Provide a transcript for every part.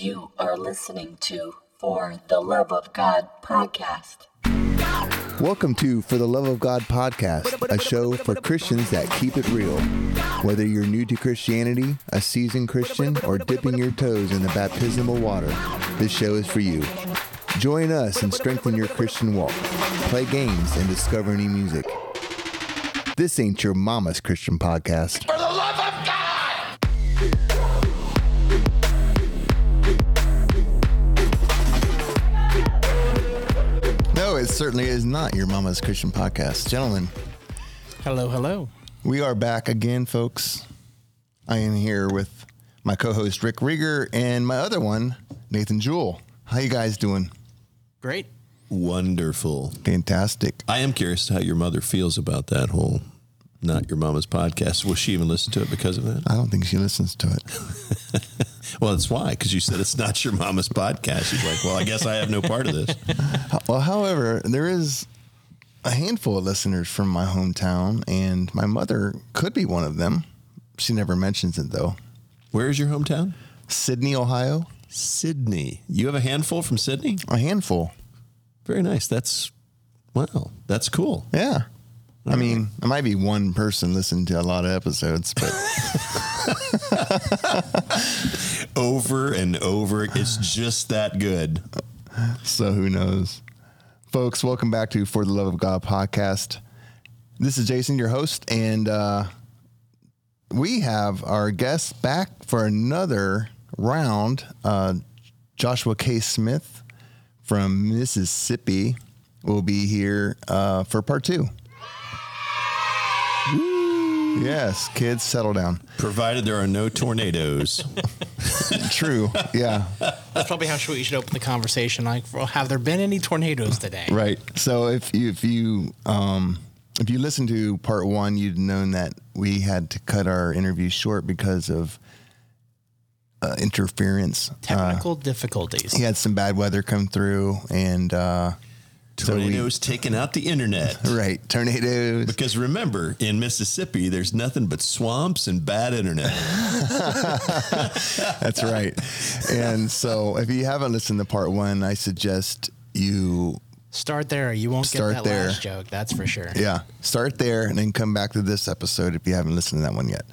You are listening to For the Love of God podcast. Welcome to For the Love of God podcast, a show for Christians that keep it real. Whether you're new to Christianity, a seasoned Christian, or dipping your toes in the baptismal water, this show is for you. Join us and strengthen your Christian walk. Play games and discover new music. This ain't your mama's Christian podcast. It certainly is not your mama's Christian podcast. Gentlemen, Hello, hello. we are back again, folks. I am here with my co-host Rick Rieger and my other one, Nathan Jewell. How you guys doing? Great. Wonderful. Fantastic. I am curious how your mother feels about that whole not your mama's podcast. Will she even listen to it because of that? I don't think she listens to it. Well, that's why, because you said it's not your mama's podcast. She's like, well, I guess I have no part of this. Well, however, there is a handful of listeners from my hometown, and my mother could be one of them. She never mentions it though. Where is your hometown? Sidney, Ohio. Sidney. You have a handful from Sidney? A handful. Very nice. That's, wow, that's cool. Yeah. I mean, it might be one person listening to a lot of episodes, but Over and over. It's just that good. so who knows? Folks, welcome back to For the Love of God podcast. This is Jason, your host, and uh, we have our guests back for another round. Uh, Joshua K. Smith from Mississippi will be here uh, for part two. Yes, kids, settle down. Provided there are no tornadoes. True. Yeah. That's probably how we should open the conversation. Like, well, have there been any tornadoes today? Right. So if you, if you um, if you listen to part one, you'd known that we had to cut our interview short because of uh, interference. Uh, Technical difficulties. he had some bad weather come through, and uh, so we- Tornadoes taking out the internet. right tornadoes. Because remember, in Mississippi, there's nothing but swamps and bad internet. That's right. and so if you haven't listened to part one, I suggest you Start there. You won't Start get that there. last joke. That's for sure. Yeah. Start there and then come back to this episode if you haven't listened to that one yet.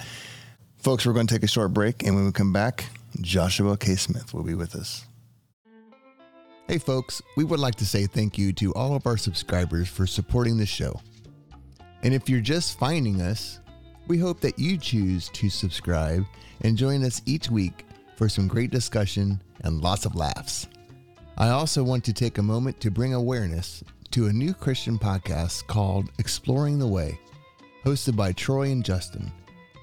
Folks, we're going to take a short break. And when we come back, Joshua K. Smith will be with us. Hey, folks, we would like to say thank you to all of our subscribers for supporting the show. And if you're just finding us, we hope that you choose to subscribe and join us each week for some great discussion and lots of laughs. I also want to take a moment to bring awareness to a new Christian podcast called Exploring the Way, hosted by Troy and Justin,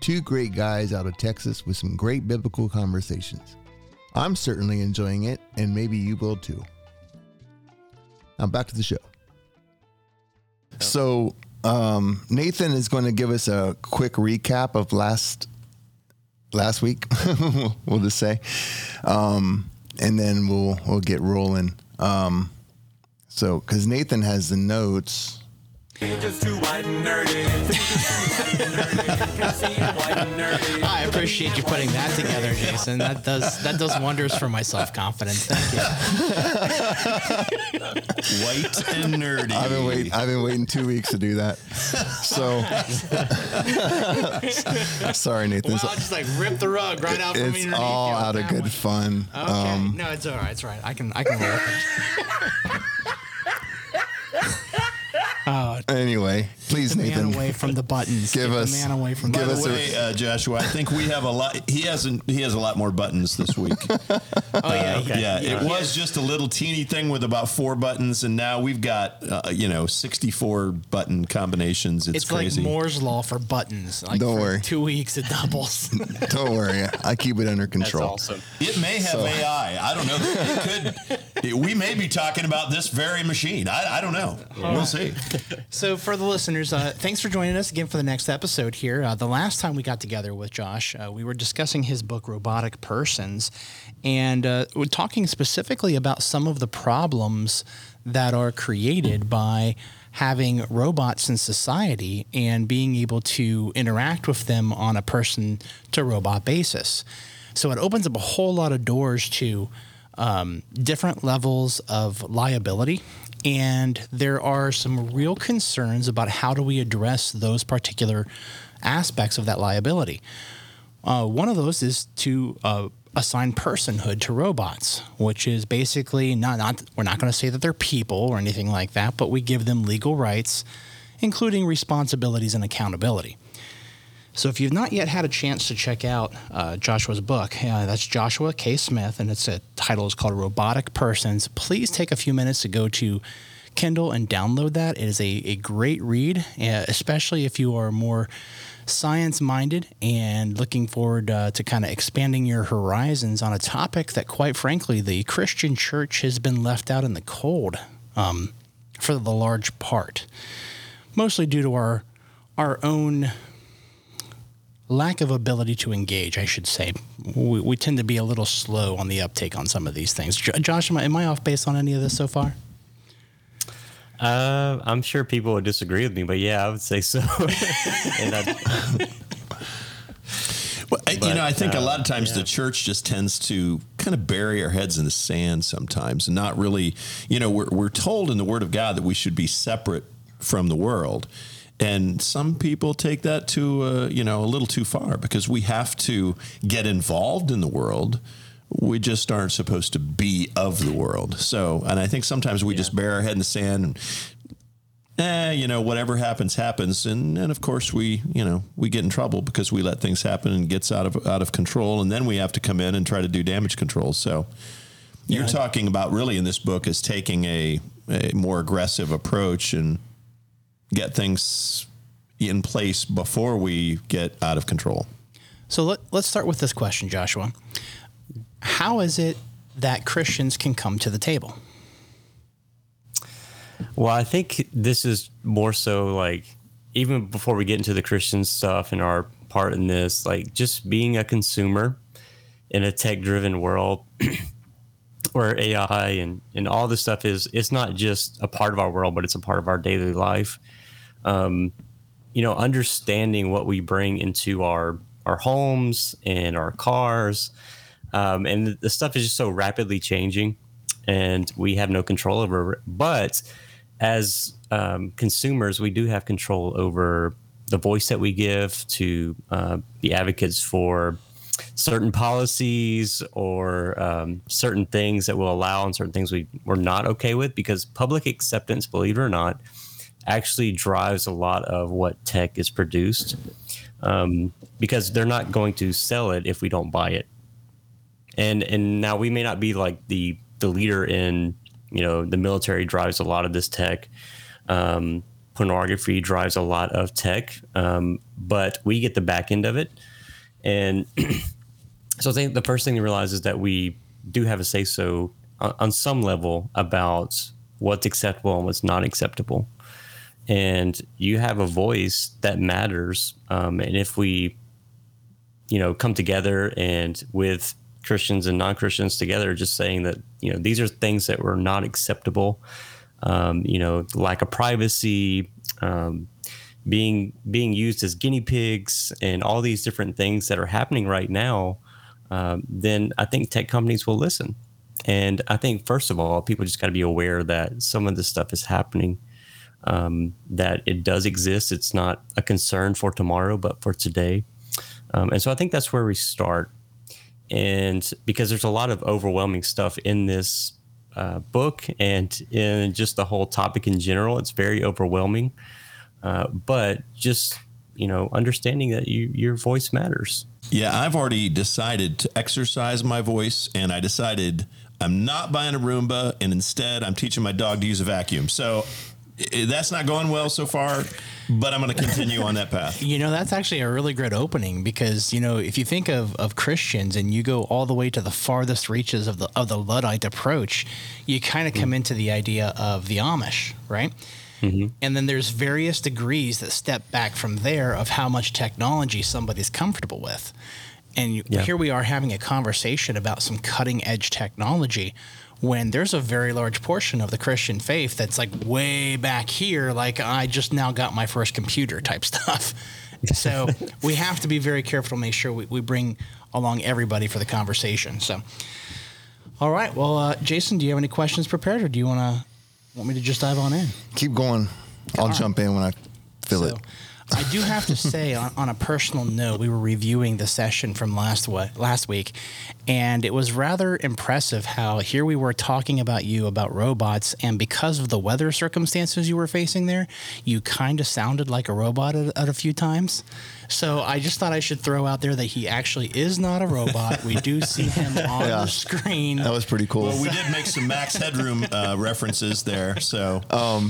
two great guys out of Texas with some great biblical conversations. I'm certainly enjoying it, and maybe you will too. Now back to the show. So, um, Nathan is going to give us a quick recap of last last week. we'll just say, um, and then we'll we'll get rolling. Um, so, because Nathan has the notes. I see you white and nerdy? I appreciate you putting that together, Jason. That does that does wonders for my self confidence. Thank you. White and nerdy. I've been waiting. I've been waiting two weeks to do that. So, sorry, Nathan. Wow, just like rip the rug right out from it's all you out of good one. fun. Okay. Um, no, it's all right. It's all right. I can I can roll with it. anyway, please, the man Nathan. away from the buttons. Give Get us- the man away from give the By us the a- way, uh, Joshua, I think we have a lot. He hasn't. He has a lot more buttons this week. Oh yeah, okay. yeah, it was just a little teeny thing with about four buttons, and now we've got uh, you know sixty-four button combinations. It's, It's crazy. like Moore's law for buttons. Like Don't for worry. Two weeks it doubles. Don't worry, I keep it under control. Awesome. it may have AI. I don't know. It could. we may be talking about this very machine. I, I don't know. We'll see. so for the listeners, uh, thanks for joining us again for the next episode here. Uh, the last time we got together with Josh, uh, we were discussing his book Robotic Persons, and uh, we're talking specifically about some of the problems that are created by having robots in society and being able to interact with them on a person to robot basis. So it opens up a whole lot of doors to um, different levels of liability. And there are some real concerns about how do we address those particular aspects of that liability. Uh, one of those is to uh, assign personhood to robots, which is basically not, not we're not going to say that they're people or anything like that, but we give them legal rights, including responsibilities and accountability. So if you've not yet had a chance to check out uh, Joshua's book, uh, that's Joshua K. Smith, and its a title is called Robotic Persons. Please take a few minutes to go to Kindle and download that. It is a, a great read, uh, especially if you are more science minded and looking forward uh, to kind of expanding your horizons on a topic that, quite frankly, the Christian church has been left out in the cold um, for the large part, mostly due to our our own lack of ability to engage, I should say. We, we tend to be a little slow on the uptake on some of these things. Jo- Josh, am I, am I off base on any of this so far? Uh, I'm sure people would disagree with me, but yeah, I would say so. and I, Well, I- you know, I think a uh, lot of times yeah. the church just tends to kind of bury our heads in the sand sometimes and not really, you know, we're, we're told in the Word of God that we should be separate from the world. And some people take that to, uh, you know, a little too far because we have to get involved in the world. We just aren't supposed to be of the world. So, and I think sometimes we just bury our head in the sand and eh, you know, whatever happens, happens. And and of course we, you know, we get in trouble because we let things happen and gets out of out of control. And then we have to come in and try to do damage control. So you're talking about really in this book is taking a, a more aggressive approach and get things in place before we get out of control. So let, let's start with this question, Joshua. How is it that Christians can come to the table? well, I think this is more so like even before we get into the Christian stuff and our part in this, like just being a consumer in a tech driven world where AI and, and all this stuff is, it's not just a part of our world, but it's a part of our daily life. Um, you know, understanding what we bring into our, our homes and our cars. Um, and the- the stuff is just so rapidly changing and we have no control over it. But as um, consumers, we do have control over the voice that we give to uh, be advocates for certain policies or um, certain things that will allow and certain things we, we're not okay with because public acceptance, believe it or not, actually drives a lot of what tech is produced um, because they're not going to sell it if we don't buy it. And and now we may not be like the the leader in you know the military drives a lot of this tech. Um, pornography drives a lot of tech um, but we get the back end of it. And so i think the first thing to realize is that we do have a say so on, on some level about what's acceptable and what's not acceptable and you have a voice that matters um, and if we you know come together and with christians and non-christians together just saying that you know these are things that were not acceptable um, you know lack of privacy um, being being used as guinea pigs and all these different things that are happening right now um, then i think tech companies will listen. And i think first of all people just got to be aware that some of this stuff is happening um, that it does exist it's not a concern for tomorrow but for today um, and so I think that's where we start. And because there's a lot of overwhelming stuff in this uh, book and in just the whole topic in general, it's very overwhelming. Uh, but just, you know, understanding that you, your voice matters. Yeah, I've already decided to exercise my voice, and I decided I'm not buying a Roomba, and instead I'm teaching my dog to use a vacuum. So that's not going well so far, but I'm going to continue on that path. You know, that's actually a really great opening because, you know, if you think of, of Christians and you go all the way to the farthest reaches of the of the Luddite approach, you kind of mm-hmm. come into the idea of the Amish, right? Mm-hmm. And then there's various degrees that step back from there of how much technology somebody's comfortable with. And Yeah. here we are having a conversation about some cutting edge technology when there's a very large portion of the Christian faith that's like way back here, like I just now got my first computer type stuff. So we have to be very careful to make sure we, we bring along everybody for the conversation. So, all right. Well, uh, Jason, do you have any questions prepared, or do you want to want me to just dive on in? Keep going. I'll right. jump in when I feel So, it. I do have to say, on, on a personal note, we were reviewing the session from last wa- last week, and it was rather impressive how here we were talking about you about robots, and because of the weather circumstances you were facing there, you kind of sounded like a robot at, at a few times. So I just thought I should throw out there that he actually is not a robot. We do see him on Yeah. the screen. That was pretty cool. Well, we did make some Max Headroom uh, references there. So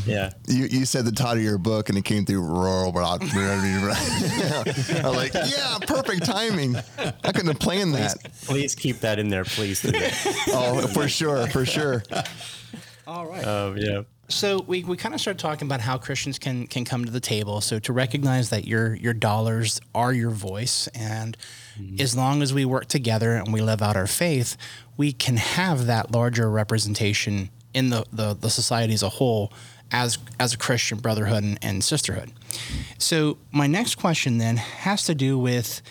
Yeah. you, you said the title of your book and it came through robot. I'm like, yeah, perfect timing. I couldn't have planned that. Please keep that in there, please. Oh, for sure, for sure. All right. um, yeah. So we, we kind of started talking about how Christians can can come to the table. So to recognize that your your dollars are your voice, and mm-hmm. as long as we work together and we live out our faith, we can have that larger representation in the the, the society as a whole as as a Christian brotherhood and, and sisterhood. So my next question then has to do with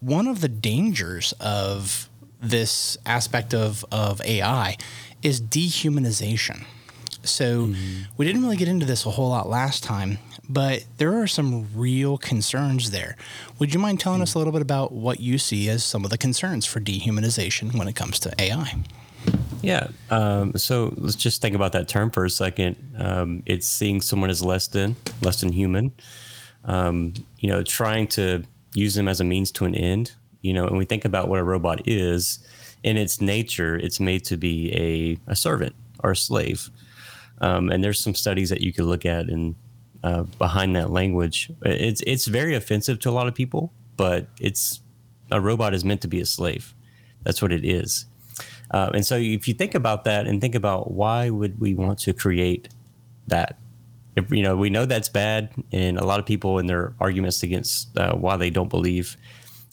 one of the dangers of this aspect of, of AI is dehumanization. So we didn't really get into this a whole lot last time, but there are some real concerns there. Would you mind telling us a little bit about what you see as some of the concerns for dehumanization when it comes to AI? Yeah. Um, so let's just think about that term for a second. Um, it's seeing someone as less than, less than human. Um, you know, trying to use them as a means to an end. You know, and we think about what a robot is. In its nature, it's made to be a, a servant or a slave. Um, and there's some studies that you could look at and uh, behind that language. It's it's very offensive to a lot of people, but it's a robot is meant to be a slave. That's what it is. Uh, and so if you think about that and think about why would we want to create that? If, you know, we know that's bad, and a lot of people in their arguments against uh, why they don't believe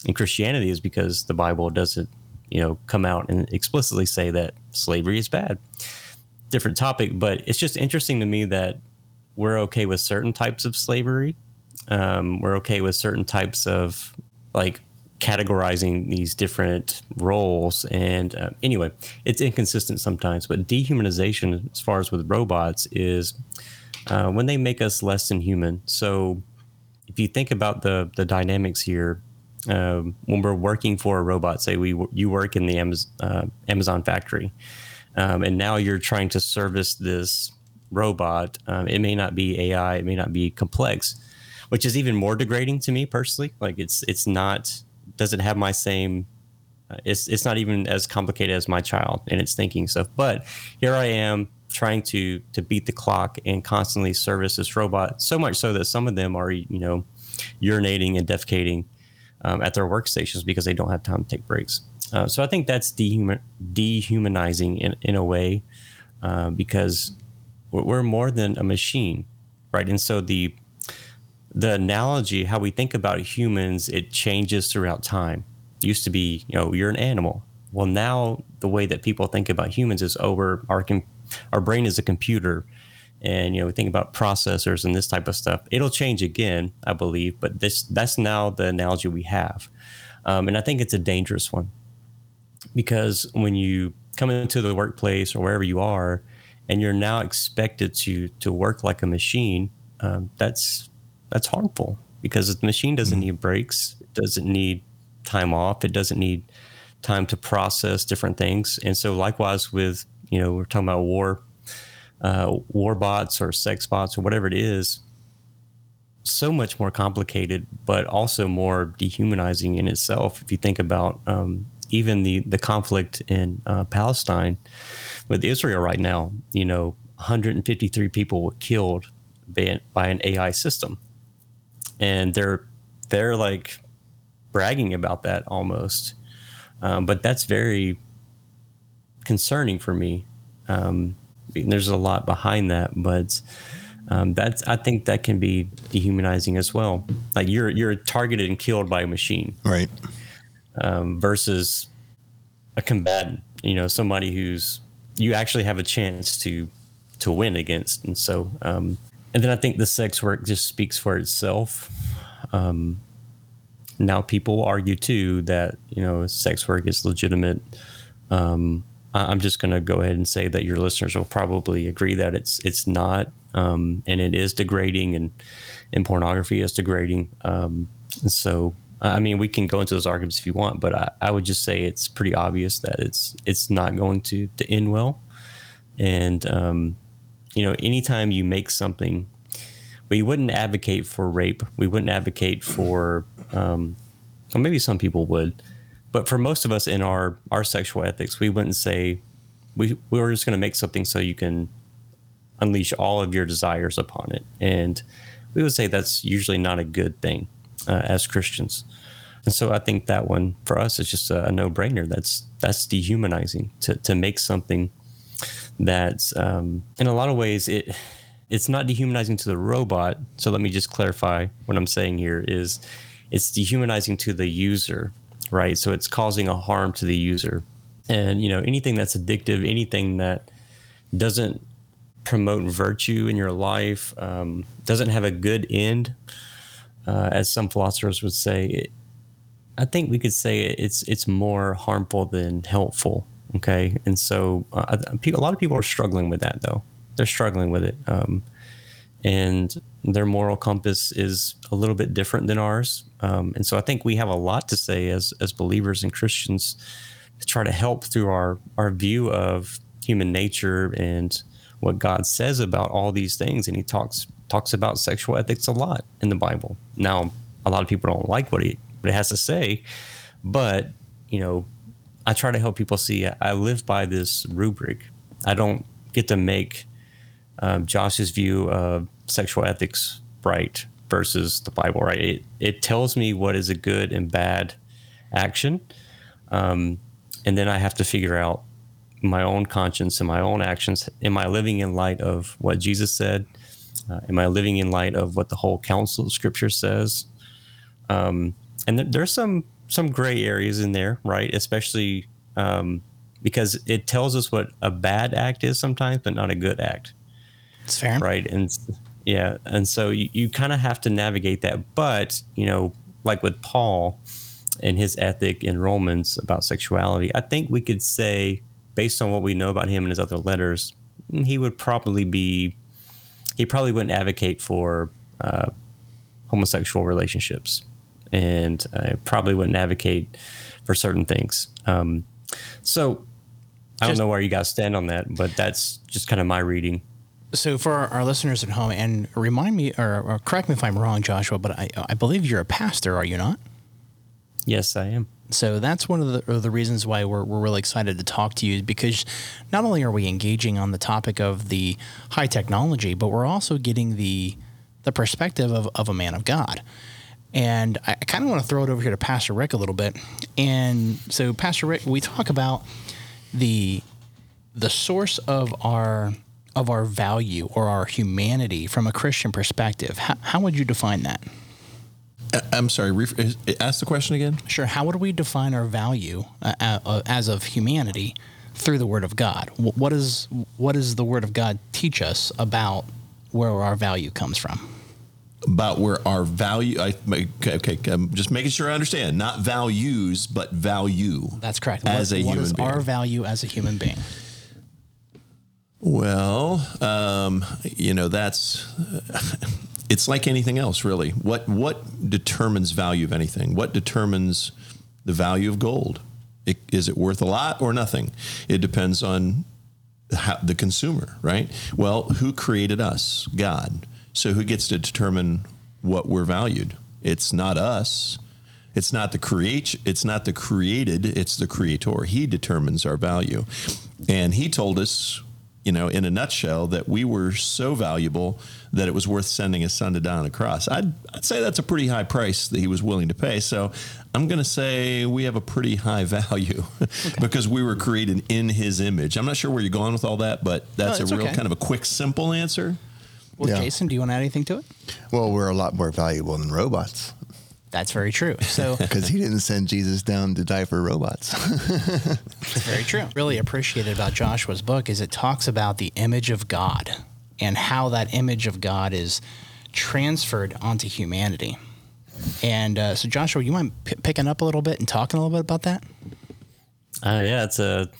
in Christianity is because the Bible doesn't, you know, come out and explicitly say that slavery is bad. Different topic, but it's just interesting to me that we're okay with certain types of slavery. Um, we're okay with certain types of like categorizing these different roles. And uh, anyway, it's inconsistent sometimes. But dehumanization, as far as with robots, is uh, when they make us less than human. So if you think about the the dynamics here, um, when we're working for a robot, say we you work in the Amazon, uh, Amazon factory, um, and now you're trying to service this robot. Um, it may not be AI, it may not be complex, which is even more degrading to me personally. Like it's it's not doesn't have my same. Uh, it's it's not even as complicated as my child in its thinking stuff. But here I am trying to to beat the clock and constantly service this robot so much so that some of them are you know urinating and defecating um, at their workstations because they don't have time to take breaks. Uh, so I think that's dehuman, dehumanizing in, in a way uh, because we're, we're more than a machine, right? And so the the analogy, how we think about humans, it changes throughout time. used to be, you know, you're an animal. Well, now the way that people think about humans is, oh, we're, our com- our brain is a computer, and you know, we think about processors and this type of stuff. It'll change again, I believe, but this that's now the analogy we have, um, and I think it's a dangerous one because when you come into the workplace or wherever you are, and you're now expected to to work like a machine, um, that's that's harmful because the machine doesn't need breaks, it doesn't need time off, it doesn't need time to process different things, and so likewise with you know we're talking about war, uh, war bots or sex bots or whatever it is. So much more complicated, but also more dehumanizing in itself. If you think about um, even the the conflict in uh, Palestine with Israel right now, you know, 153 people were killed by, by an AI system, and they're they're like bragging about that almost, um, but that's very concerning for me. Um, there's a lot behind that, but um, that's I think that can be dehumanizing as well. Like you're you're targeted and killed by a machine Right. Um, versus a combatant. You know, somebody who's you actually have a chance to to win against, and so um, and then I think the sex work just speaks for itself. Um, now people argue too that you know sex work is legitimate. Um, I- I'm just going to go ahead and say that your listeners will probably agree that it's it's not, um, and it is degrading, and and pornography is degrading. Um, and so, I mean, we can go into those arguments if you want, but I, I would just say it's pretty obvious that it's it's not going to to end well. And um, you know, anytime you make something, we wouldn't advocate for rape. We wouldn't advocate for, um, or maybe some people would, but for most of us in our our sexual ethics, we wouldn't say we we were just going to make something so you can unleash all of your desires upon it, and we would say that's usually not a good thing uh, as Christians. And so I think that one for us is just a, a no brainer. That's that's dehumanizing to to make something that's um, in a lot of ways it it's not dehumanizing to the robot. So let me just clarify what I'm saying here is it's dehumanizing to the user, right? So it's causing a harm to the user. And you know, anything that's addictive, anything that doesn't promote virtue in your life, um, doesn't have a good end, uh, as some philosophers would say, it, I think we could say it's it's more harmful than helpful. Okay, and so uh, a lot of people are struggling with that, though. They're struggling with it, um, and their moral compass is a little bit different than ours. Um, and so I think we have a lot to say as as believers and Christians to try to help through our our view of human nature and what God says about all these things. And He talks talks about sexual ethics a lot in the Bible. Now, a lot of people don't like what he what it has to say, but you know, I try to help people see I live by this rubric. I don't get to make um, Josh's view of sexual ethics right versus the Bible right. It it tells me what is a good and bad action, um, and then I have to figure out my own conscience and my own actions. Am I living in light of what Jesus said? Uh, am I living in light of what the whole counsel of Scripture says? Um, and there, there's some some gray areas in there, right? Especially um, because it tells us what a bad act is sometimes, but not a good act It's fair. right and yeah and so you, you kind of have to navigate that but you know like with paul and his ethic in romans about sexuality i think we could say based on what we know about him and his other letters mm, he would probably be he probably wouldn't advocate for uh, homosexual relationships. And uh, probably wouldn't advocate for certain things. Um, so i don't know where you guys stand on that but that's just kind of my reading. So for our, our listeners at home, and remind me or, or correct me if I'm wrong, Joshua, but I, I believe you're a pastor, are you not? yes i am So that's one of the, of the reasons why we're, we're really excited to talk to you because not only are we engaging on the topic of the high technology, but we're also getting the the perspective of, of a man of God. And I, I kind of want to throw it over here to Pastor Rick a little bit. And so, Pastor Rick, we talk about the the source of our of our value or our humanity from a Christian perspective. How, how would you define that? I- I'm sorry. Ask the question again. Sure. How would we define our value uh, uh, as of humanity through the Word of God? What is what does the Word of God teach us about where our value comes from? About where our value. I okay. okay I'm just making sure I understand. Not values, but value. That's correct. As what, a what human is being. our value as a human being? Well, um, you know, that's it's like anything else, really. What what determines value of anything? What determines the value of gold? It, is it worth a lot or nothing? It depends on how, the consumer, right? Well, who created us? God. So who gets to determine what we're valued? It's not us. It's not the create. It's not the created. It's the creator. He determines our value, and he told us, you know, in a nutshell, that we were so valuable that it was worth sending his son to die on a cross. I'd, I'd say that's a pretty high price that he was willing to pay. So I'm going to say we have a pretty high value because we were created in his image. I'm not sure where you're going with all that, but that's No, a real okay. kind of a quick, simple answer. Well, Yeah. Jason, do you want to add anything to it? Well, we're a lot more valuable than robots That's very true. So because he didn't send Jesus down to die for robots. It's very true. Really appreciated about Joshua's book is it talks about the image of God and how that image of God is transferred onto humanity. And uh, so, Joshua, you mind p- picking up a little bit and talking a little bit about that? Uh, yeah, it's a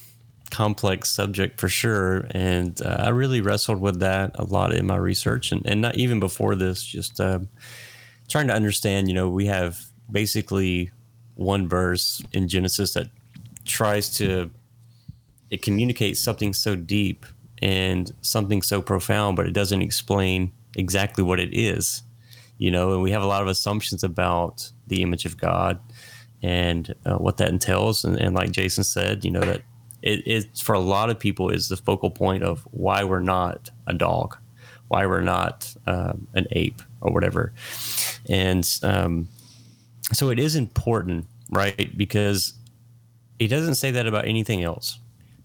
complex subject for sure, and uh, I really wrestled with that a lot in my research, and, and not even before this, just uh, trying to understand. You know, we have basically one verse in Genesis that tries to it communicates something so deep and something so profound, but it doesn't explain exactly what it is. You know, and we have a lot of assumptions about the image of God and uh, what that entails. And, and like Jason said, you know, that it, it's for a lot of people is the focal point of why we're not a dog, why we're not um, an ape or whatever. And um, so it is important, right? Because he doesn't say that about anything else.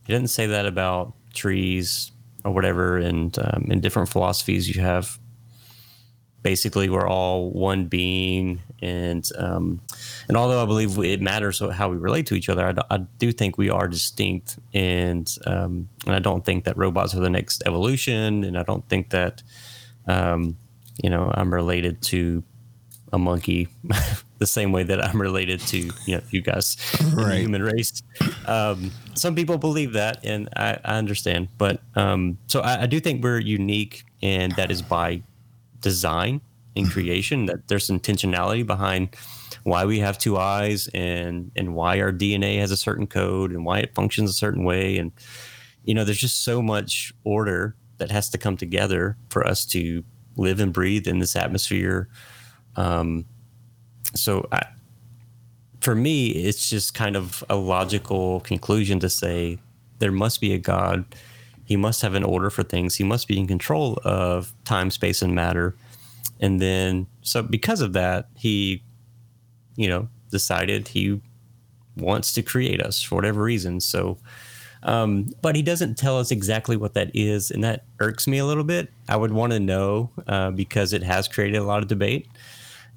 He doesn't say that about trees or whatever. And um, in different philosophies, you have basically we're all one being and um, and although i believe it matters how we relate to each other i, do, I do think we are distinct and um, and i don't think that robots are the next evolution and i don't think that um, you know i'm related to a monkey the same way that i'm related to you know you guys in the human race. Um, some people believe that and i, I understand but um, so I, I do think we're unique and that is by design in creation that there's intentionality behind why we have two eyes and and why our DNA has a certain code and why it functions a certain way. And you know there's just so much order that has to come together for us to live and breathe in this atmosphere. Um so I, for me it's just kind of a logical conclusion to say there must be a god. He must have an order for things. He must be in control of time space and matter. And then so because of that he you know decided he wants to create us for whatever reason. So um, but he doesn't tell us exactly what that is and that irks me a little bit. I would want to know uh, because it has created a lot of debate.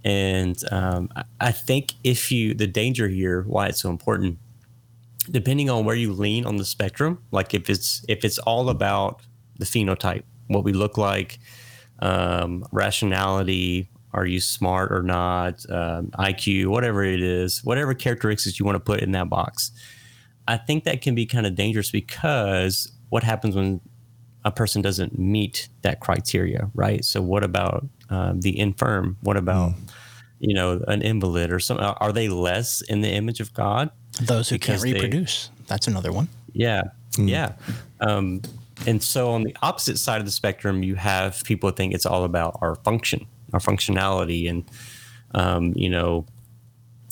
And um, I- think if you the danger here why it's so important depending on where you lean on the spectrum like if it's if it's all about the phenotype what we look like um, rationality are you smart or not um, iq whatever it is whatever characteristics you want to put in that box i think that can be kind of dangerous because what happens when a person doesn't meet that criteria right so what about um, the infirm what about you know an invalid or some are they less in the image of god Those who can't Because they- reproduce. That's another one. yeah, yeah. Um, and so on the opposite side of the spectrum, you have people think it's all about our function, our functionality, and um, you know,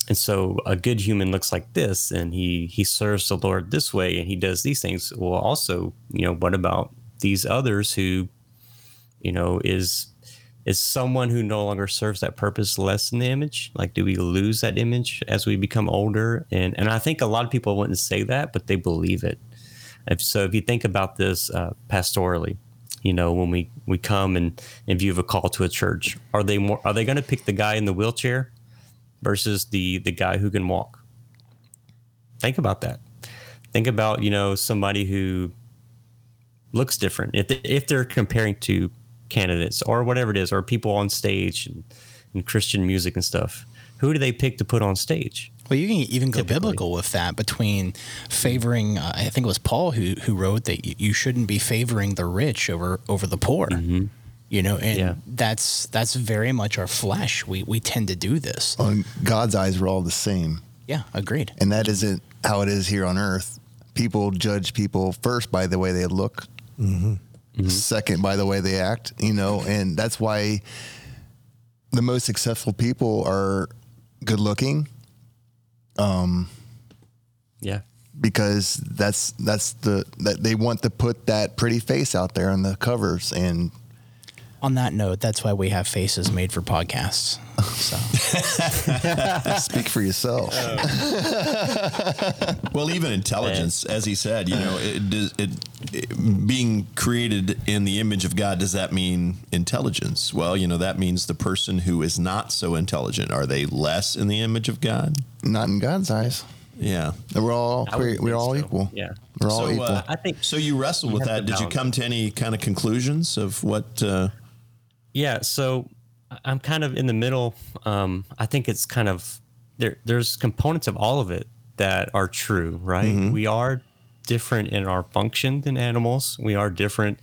and so a good human looks like this, and he he serves the Lord this way, and he does these things. Well, also, you know, what about these others who, you know, is is someone who no longer serves that purpose less in the image? Like, do we lose that image as we become older? And and I think a lot of people wouldn't say that, but they believe it. If, so if you think about this uh, pastorally, you know, when we we come and in view of a call to a church, are they more are they going to pick the guy in the wheelchair versus the the guy who can walk? Think about that. Think about you know somebody who looks different if they, if they're comparing to candidates or whatever it is or people on stage and, and Christian music and stuff. Who do they pick to put on stage? Well, you can even go Typically. biblical with that between favoring. Uh, I think it was Paul who who wrote that you shouldn't be favoring the rich over over the poor. You know, and Mm-hmm. Yeah. that's that's very much our flesh. We we tend to do this. On God's eyes, we're all the same. Yeah, agreed. And that isn't how it is here on earth. People judge people first by the way they look, second by the way they act, you know, and that's why the most successful people are good looking Um, Yeah. because that's that's the that they want to put that pretty face out there on the covers and On that note, that's why we have faces made for podcasts. So speak for yourself. Well, even intelligence, as he said, you know, it, does- it, it being created in the image of God, does that mean intelligence? Well, you know, that means the person who is not so intelligent are they less in the image of God? Not in God's eyes. Yeah. We're all I would we're all so. equal. Yeah. We're all So, equal. uh, I think So you wrestled with that. Did you come to any kind of conclusions of what? Uh, Yeah, so I'm kind of in the middle. Um, I think it's kind of there. There's components of all of it that are true, right? We are different in our function than animals. We are different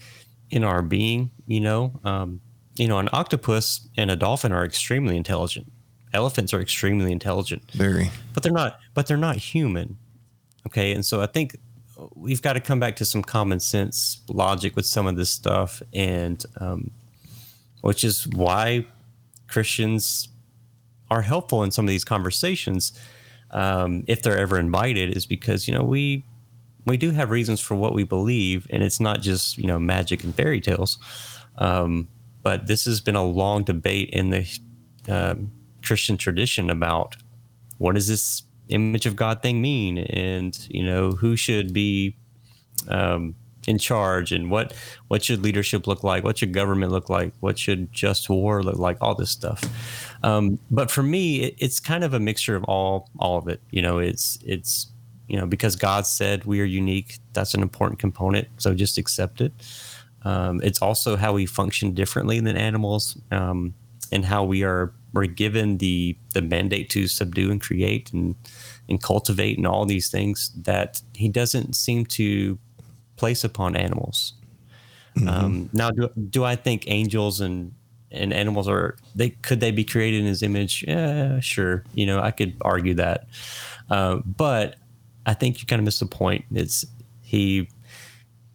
in our being. You know, um, you know, an octopus and a dolphin are extremely intelligent. Elephants are extremely intelligent Very. but they're not but they're not human okay and so i think we've got to come back to some common sense logic with some of this stuff and um, which is why christians are helpful in some of these conversations um, if they're ever invited is because you know we we do have reasons for what we believe and it's not just you know magic and fairy tales um, but this has been a long debate in the um, christian tradition about what does this image of God thing mean? And you know, who should be um, in charge, and what what should leadership look like? What should government look like? What should just war look like? All this stuff. Um, but for me, it, it's kind of a mixture of all all of it. You know, it's it's you know because God said we are unique. That's an important component. So just accept it. Um, it's also how we function differently than animals, um, and how we are we're given the the mandate to subdue and create and and cultivate and all these things that he doesn't seem to place upon animals. Um, now, do, do I think angels and and animals are they could they be created in his image? Yeah, sure. You know, I could argue that, uh, but I think you kind of missed the point. It's he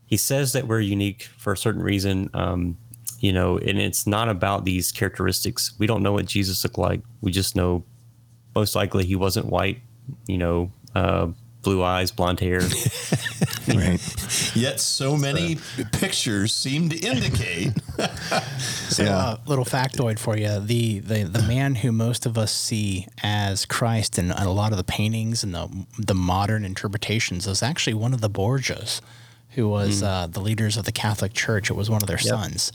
he says that we're unique for a certain reason. Um, you know, and it's not about these characteristics. We don't know what Jesus looked like. We just know most likely he wasn't white, you know, uh, blue eyes, blonde hair. Right. Yet so many pictures seem to indicate. So, Yeah. uh, little factoid for you: the, the the man who most of us see as Christ in a lot of the paintings and the the modern interpretations is actually one of the Borgias, who was uh, the leaders of the Catholic Church. It was one of their sons.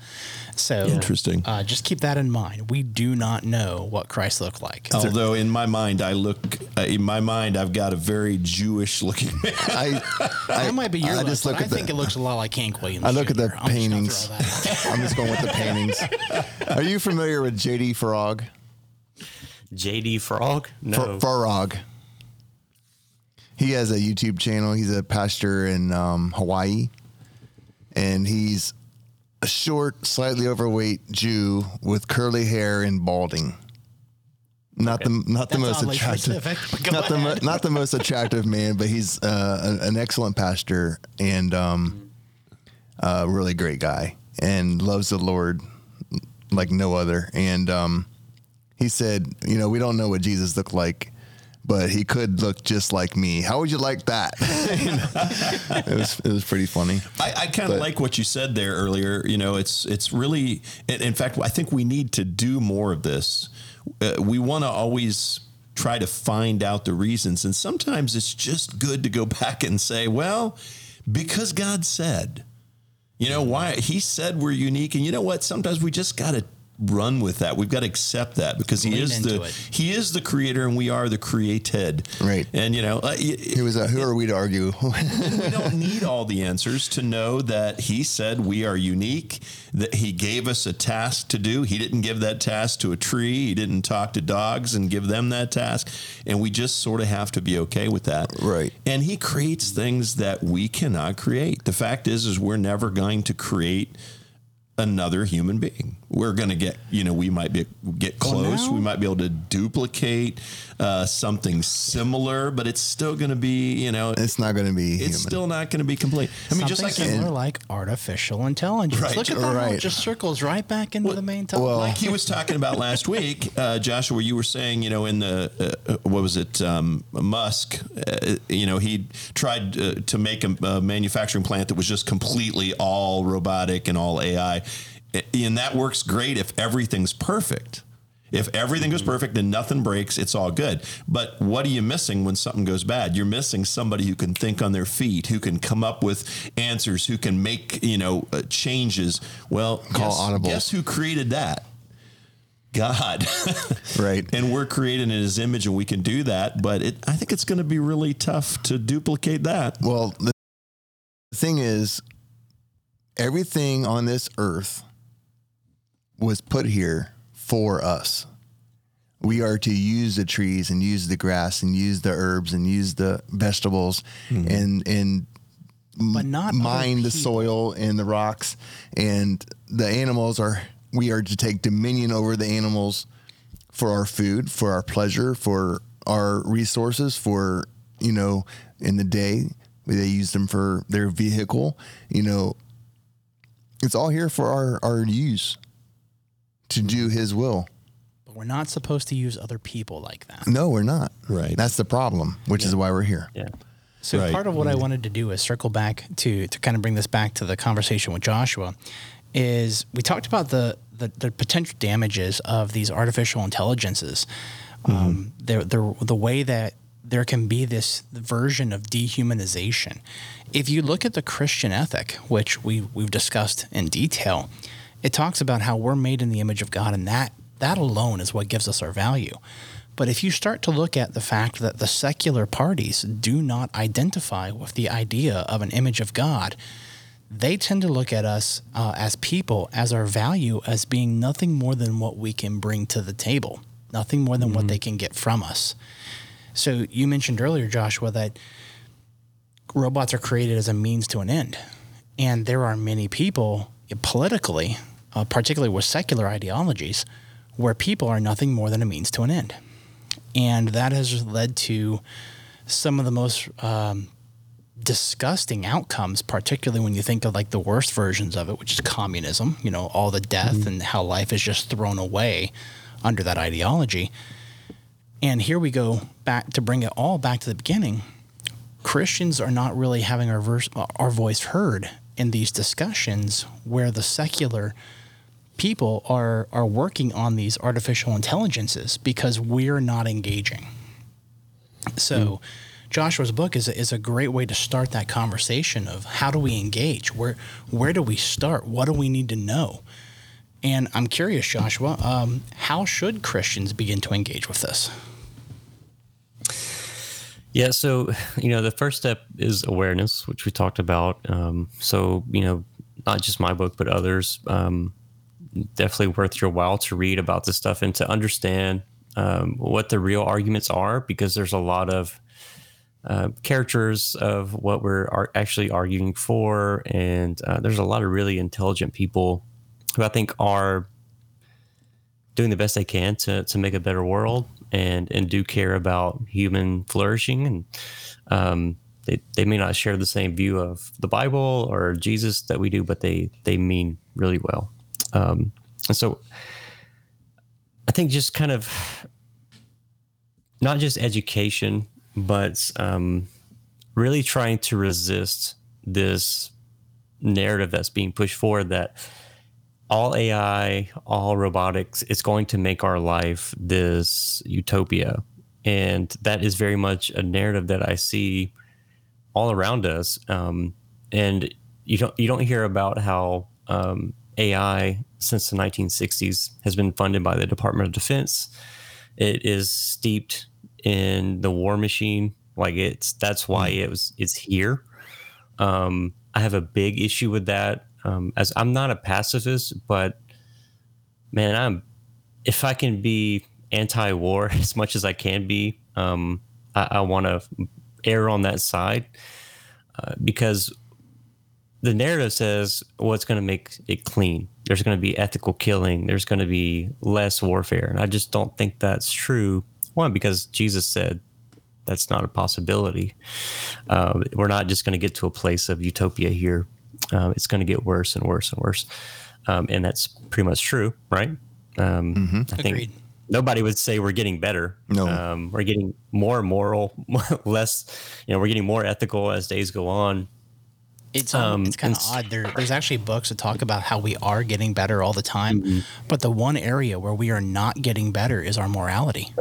So Interesting. Uh, just keep that in mind. We do not know what Christ looked like. Although in my mind, I look uh, in my mind, I've got a very Jewish-looking man. I, I that might be your I look, just but look I at think the, it looks a lot like Hank Williams. I look at the I'm paintings. throw that out. I'm just going with the paintings. Are you familiar with JD Frog? JD Frog? No. Far- Farag. He has a YouTube channel. He's a pastor in um, Hawaii, and he's a short, slightly overweight Jew with curly hair and balding. Not the not the most attractive, specific, but go not the not the most attractive man, but he's uh, an, an excellent pastor and um, a really great guy and loves the Lord like no other. And um, he said, you know, we don't know what Jesus looked like, but he could look just like me. How would you like that? It was it was pretty funny. I, I kind of like what you said there earlier. You know, it's it's really. In, fact, I think we need to do more of this. Uh, we want to always try to find out the reasons, and sometimes it's just good to go back and say, well, because God said. You know why he said we're unique, and you know what? Sometimes we just got to run with that. We've got to accept that because he Lean is the it. he is the creator, and we are the created. Right. And you know, uh, y- He was. Uh, who are we to argue? we don't need all the answers to know that he said we are unique, that he gave us a task to do. He didn't give that task to a tree, he didn't talk to dogs and give them that task. And we just sort of have to be okay with that. Right. And he creates things that we cannot create. The fact is is we're never going to create another human being. We're going to get, you know, we might be get close. now- we might be able to duplicate uh, something similar, but it's still going to be, you know, it's not going to be it's human. still not going to be complete. I mean, just Something like similar like artificial intelligence. Right, Look at that; it right. just circles right back into the main topic. well- like he was talking about last week, uh, Joshua. You were saying, you know, in the uh, uh, what was it, um, Musk? Uh, you know, he tried uh, to make a, a manufacturing plant that was just completely all robotic and all AI, and that works great if everything's perfect. If everything goes perfect and nothing breaks, it's all good. But what are you missing when something goes bad? You're missing somebody who can think on their feet, who can come up with answers, who can make you know uh, changes. Well, Call guess, audibles. guess who created that? God. Right. and we're created in his image and we can do that, but it I think it's going to be really tough to duplicate that. Well, the thing is, everything on this earth was put here for us. We are to use the trees and use the grass and use the herbs and use the vegetables hmm. and and but not mine the soil and the rocks. And the animals are we are to take dominion over the animals for our food for our pleasure for our resources for you know in the day they use them for their vehicle. You know it's all here for our our use to do his will But we're not supposed to use other people like that. no we're not Right. that's the problem which is why we're here Yeah. So Right. part of what I wanted to do is circle back to to kind of bring this back to the conversation with Joshua. Is we talked about the the, the potential damages of these artificial intelligences, um, the, the the way that there can be this version of dehumanization. If you look at the Christian ethic, which we we've discussed in detail, it talks about how we're made in the image of God, and that that alone is what gives us our value. But if you start to look at the fact that the secular parties do not identify with the idea of an image of God, they tend to look at us uh, as people, as our value, as being nothing more than what we can bring to the table, nothing more than what they can get from us. So you mentioned earlier, Joshua, that robots are created as a means to an end. And there are many people politically, uh, particularly with secular ideologies, where people are nothing more than a means to an end. And that has led to some of the most um, disgusting outcomes, particularly when you think of like the worst versions of it, which is communism, you know, all the death and how life is just thrown away under that ideology. And here we go back to bring it all back to the beginning. Christians are not really having our verse, our voice heard in these discussions where the secular people are are working on these artificial intelligences because we're not engaging. So Joshua's book is a, is a great way to start that conversation of how do we engage? Where where do we start? What do we need to know? And I'm curious, Joshua, um, how should Christians begin to engage with this? Yeah, so you know, the first step is awareness, which we talked about. Um, so you know, not just my book, but others. Um, definitely worth your while to read about this stuff and to understand um, what the real arguments are, because there's a lot of uh, characters of what we're actually arguing for, and uh, there's a lot of really intelligent people who I think are doing the best they can to to make a better world and and do care about human flourishing and um, they they may not share the same view of the Bible or Jesus that we do, but they they mean really well. Um, and so I think just kind of not just education, but um, really trying to resist this narrative that's being pushed forward that all AI, all robotics, it's going to make our life this utopia. And that is very much a narrative that I see all around us. Um, and you don't you don't hear about how um, AI since the 1960s has been funded by the Department of Defense. It is steeped in the war machine. Like it's that's why it was it's here. Um, I have a big issue with that. Um, as I'm not a pacifist, but man, I'm if I can be anti-war as much as I can be, um, I, I want to err on that side uh, because the narrative says what's going to make it clean. There's going to be ethical killing. There's going to be less warfare, and I just don't think that's true. One, because Jesus said that's not a possibility. Uh, we're not just going to get to a place of utopia here. Um, it's going to get worse and worse and worse, um, and that's pretty much true, right? Um, I think Agreed. nobody would say we're getting better. No. um, we're getting more moral, less. You know, we're getting more ethical as days go on. It's um, it's kind of odd. There, there's actually books that talk about how we are getting better all the time, Mm-hmm. but the one area where we are not getting better is our morality.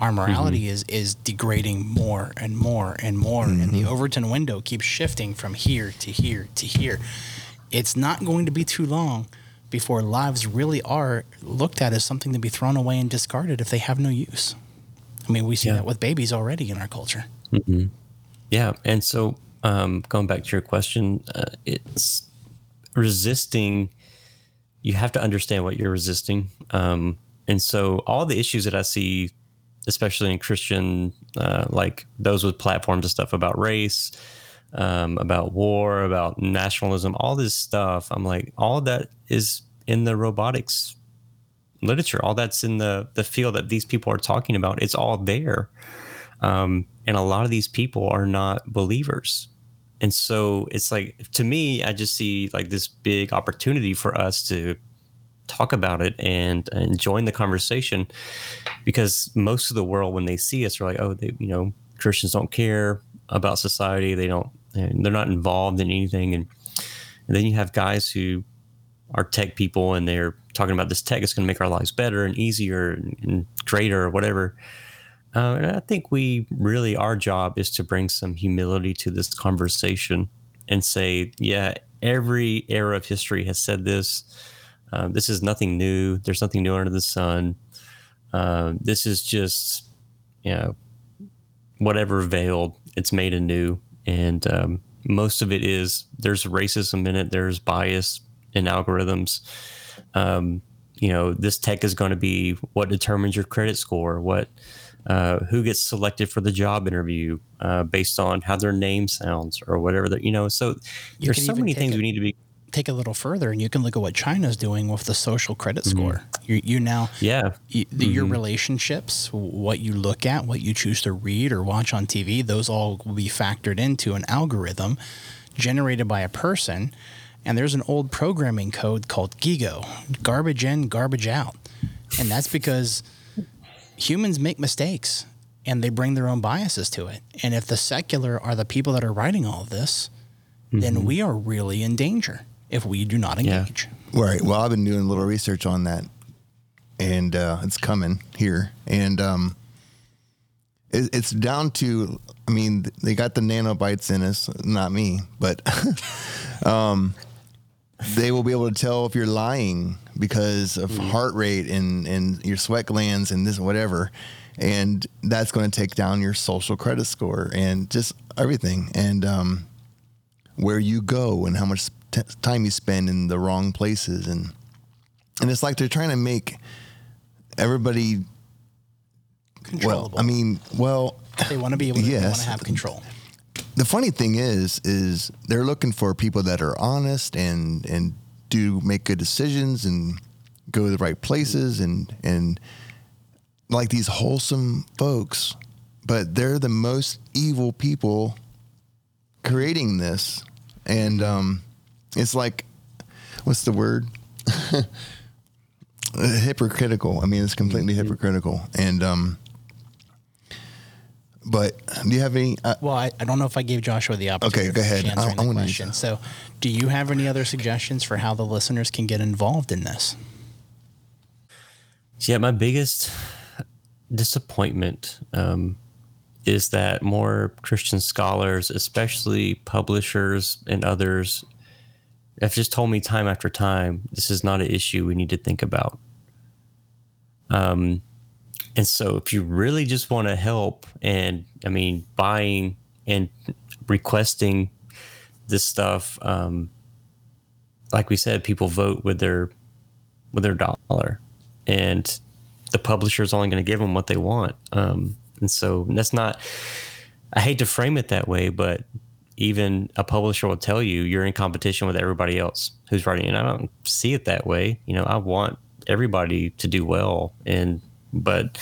Our morality Mm-hmm. is is degrading more and more and more, and the Overton window keeps shifting from here to here to here. It's not going to be too long before lives really are looked at as something to be thrown away and discarded if they have no use. I mean, we see Yeah. that with babies already in our culture. Yeah, and so um, going back to your question, uh, it's resisting. You have to understand what you're resisting. Um, And so all the issues that I see, especially in Christian, uh, like those with platforms and stuff about race, um, about war, about nationalism, all this stuff, I'm like, all that is in the robotics literature. All that's in the the field that these people are talking about. It's all there. Um, and a lot of these people are not believers. And so it's like to me, I just see like this big opportunity for us to talk about it and, and join the conversation because most of the world when they see us are like, oh, they, you know, Christians don't care about society. They don't, they're not involved in anything. And, and then you have guys who are tech people and they're talking about this tech is going to make our lives better and easier and, and greater or whatever. Uh, and I think we really, our job is to bring some humility to this conversation and say, yeah, every era of history has said this. Uh, this is nothing new. There's nothing new under the sun. Uh, this is just, you know, whatever veiled, it's made anew. And um, most of it is there's racism in it, there's bias in algorithms. Um, you know, this tech is going to be what determines your credit score, what uh, who gets selected for the job interview uh, based on how their name sounds or whatever that you know. So You there's so many things it- we need to be. Take a little further, and you can look at what China's doing with the social credit score. You, you now, Yeah, you, the, your relationships, what you look at, what you choose to read or watch on TV, those all will be factored into an algorithm generated by a person. And there's an old programming code called GIGO garbage in, garbage out. And that's because humans make mistakes and they bring their own biases to it. And if the secular are the people that are writing all of this, then we are really in danger if we do not Yeah. engage. Right. Well, I've been doing a little research on that, and uh, it's coming here. And um, it, it's down to, I mean, they got the nanobites in us, not me, but um, they will be able to tell if you're lying because of heart rate and, and your sweat glands and this whatever. And that's going to take down your social credit score and just everything. And um, where you go and how much t- time you spend in the wrong places and and it's like they're trying to make everybody well Controllable. i mean well they want to be able to, they want Yes. to have control. the funny thing is is they're looking for people that are honest and and do make good decisions and go to the right places and and like these wholesome folks but they're the most evil people creating this. And um it's like what's the word? Hypocritical. I mean it's completely hypocritical. And um but do you have any uh, Well, I, I don't know if I gave Joshua the opportunity. Okay, go ahead. of answering I- I the wanna question. use So, do you have any other suggestions for how the listeners can get involved in this? Yeah, my biggest disappointment um, is that more Christian scholars, especially publishers and others, have just told me time after time this is not an issue we need to think about. Um, and so, if you really just want to help, and I mean, buying and requesting this stuff, um, like we said, people vote with their with their dollar, and the publisher's only going to give them what they want. Um, and so that's not. I hate to frame it that way, but even a publisher will tell you you're in competition with everybody else who's writing. And I don't see it that way. You know, I want everybody to do well, and but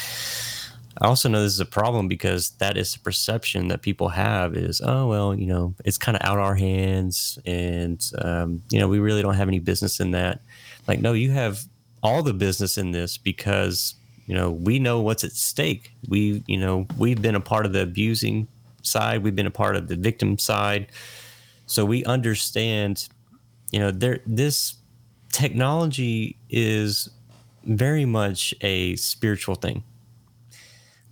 I also know this is a problem because that is the perception that people have is, oh, well, you know, it's kind of out our hands and, um, you know, we really don't have any business in that. Like, no, you have all the business in this because, you know, we know what's at stake. We, you know, we've been a part of the abusing side, we've been a part of the victim side. So we understand, you know, there, this technology is very much a spiritual thing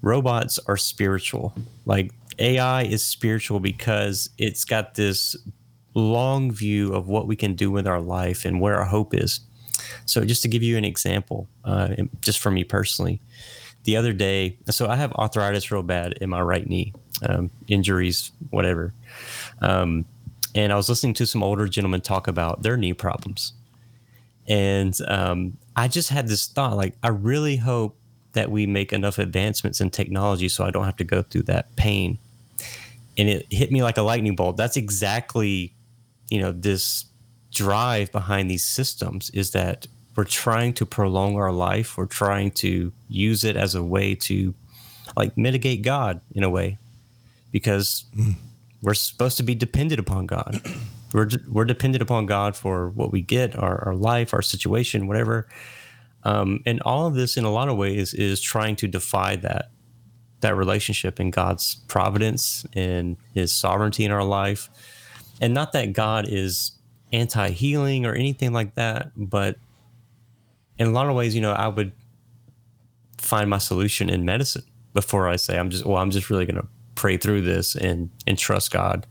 robots are spiritual. Like AI is spiritual because it's got this long view of what we can do with our life and where our hope is. So, just to give you an example, uh, just for me personally, the other day, so I have arthritis real bad in my right knee, um, injuries, whatever. Um, and I was listening to some older gentlemen talk about their knee problems. And um, I just had this thought like, I really hope that we make enough advancements in technology so I don't have to go through that pain. And it hit me like a lightning bolt. That's exactly, you know, this drive behind these systems is that we're trying to prolong our life. We're trying to use it as a way to like mitigate God in a way because mm. we're supposed to be dependent upon God. We're, we're dependent upon God for what we get, our, our life, our situation, whatever. Um, and all of this, in a lot of ways, is trying to defy that that relationship in God's providence and His sovereignty in our life. And not that God is anti-healing or anything like that, but in a lot of ways, you know, I would find my solution in medicine before I say I'm just well, I'm just really going to pray through this and and trust God.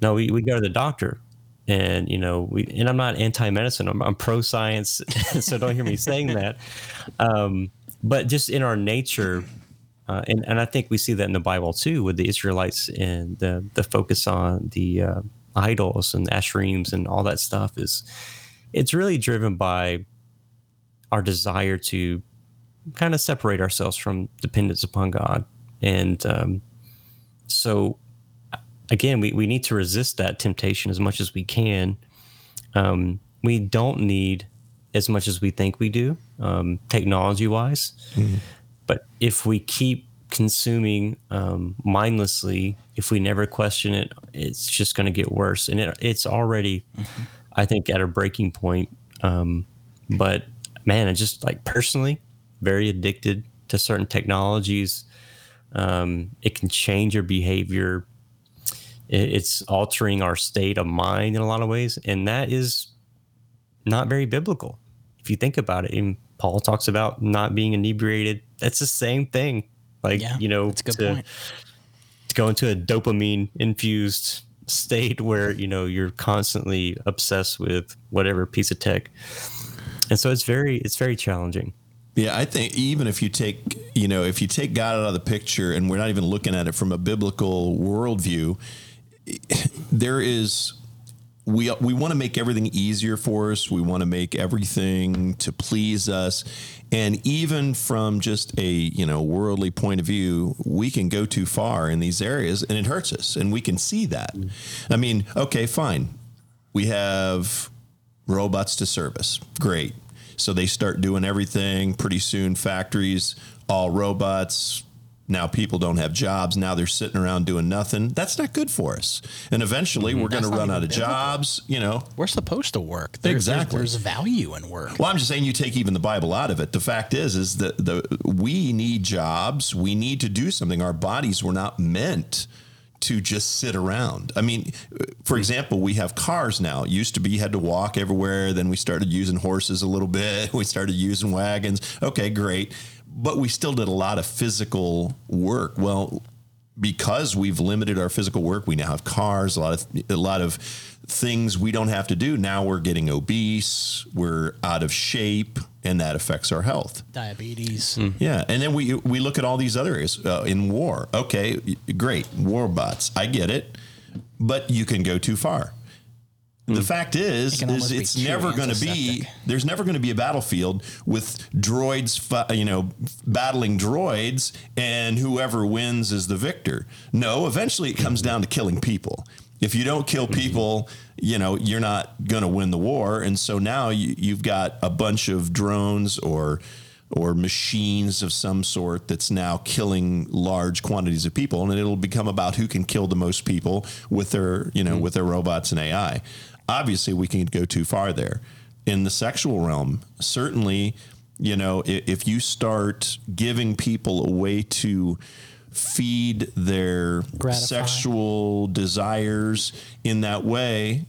No, we, we go to the doctor and you know we and I'm not anti-medicine. I'm, I'm pro-science, so don't hear me saying that. Um, but just in our nature, uh, and and I think we see that in the Bible too, with the Israelites and the the focus on the uh, idols and Asherim and all that stuff is it's really driven by our desire to kind of separate ourselves from dependence upon God. And um, so, again, we, we need to resist that temptation as much as we can. Um, we don't need as much as we think we do, um, technology wise. But if we keep consuming um, mindlessly, if we never question it, it's just going to get worse. And it, it's already, I think, at a breaking point. Um, but man, I just like personally very addicted to certain technologies. Um, it can change your behavior. It, it's altering our state of mind in a lot of ways, and that is not very biblical. If you think about it, and Paul talks about not being inebriated. That's the same thing. Like Yeah, you know, that's a good to, point. to go into a dopamine infused state where you know you're constantly obsessed with whatever piece of tech and so it's very it's very challenging Yeah, I think even if you take, you know, if you take God out of the picture and we're not even looking at it from a biblical worldview, there is we we want to make everything easier for us. We want to make everything to please us. And even from just a, you know, worldly point of view, we can go too far in these areas and it hurts us. And we can see that. I mean, okay, fine. We have robots to service. Great. So they start doing everything. Pretty soon, factories, all robots. Now people don't have jobs. Now they're sitting around doing nothing. That's not good for us. And eventually mm-hmm. we're going to run out of biblical. jobs, you know. We're supposed to work. There- there- Exactly. there's value in work. Well, I'm just saying you take even the Bible out of it. The fact is is that the we need jobs. We need to do something. Our bodies were not meant to just sit around. I mean, for example, we have cars now. It used to be you had to walk everywhere, then we started using horses a little bit. We started using wagons. Okay, great. But we still did a lot of physical work. Well, because we've limited our physical work, we now have cars, a lot of a lot of things we don't have to do. Now we're getting obese, we're out of shape, and that affects our health. Diabetes. Yeah, and then we we look at all these other areas uh, in war. Okay, great, war bots. I get it, but you can go too far. The fact is, can is almost be it's too never going to be. antiseptic. There's never going to be a battlefield with droids, fi- you know, battling droids, and whoever wins is the victor. No, eventually it comes down to killing people. If you don't kill people, you know, you're not going to win the war. And so now you, you've got a bunch of drones or or machines of some sort that's now killing large quantities of people and it'll become about who can kill the most people with their you know with their robots and AI obviously we can go too far there in the sexual realm certainly you know if, if you start giving people a way to feed their Gratify. sexual desires in that way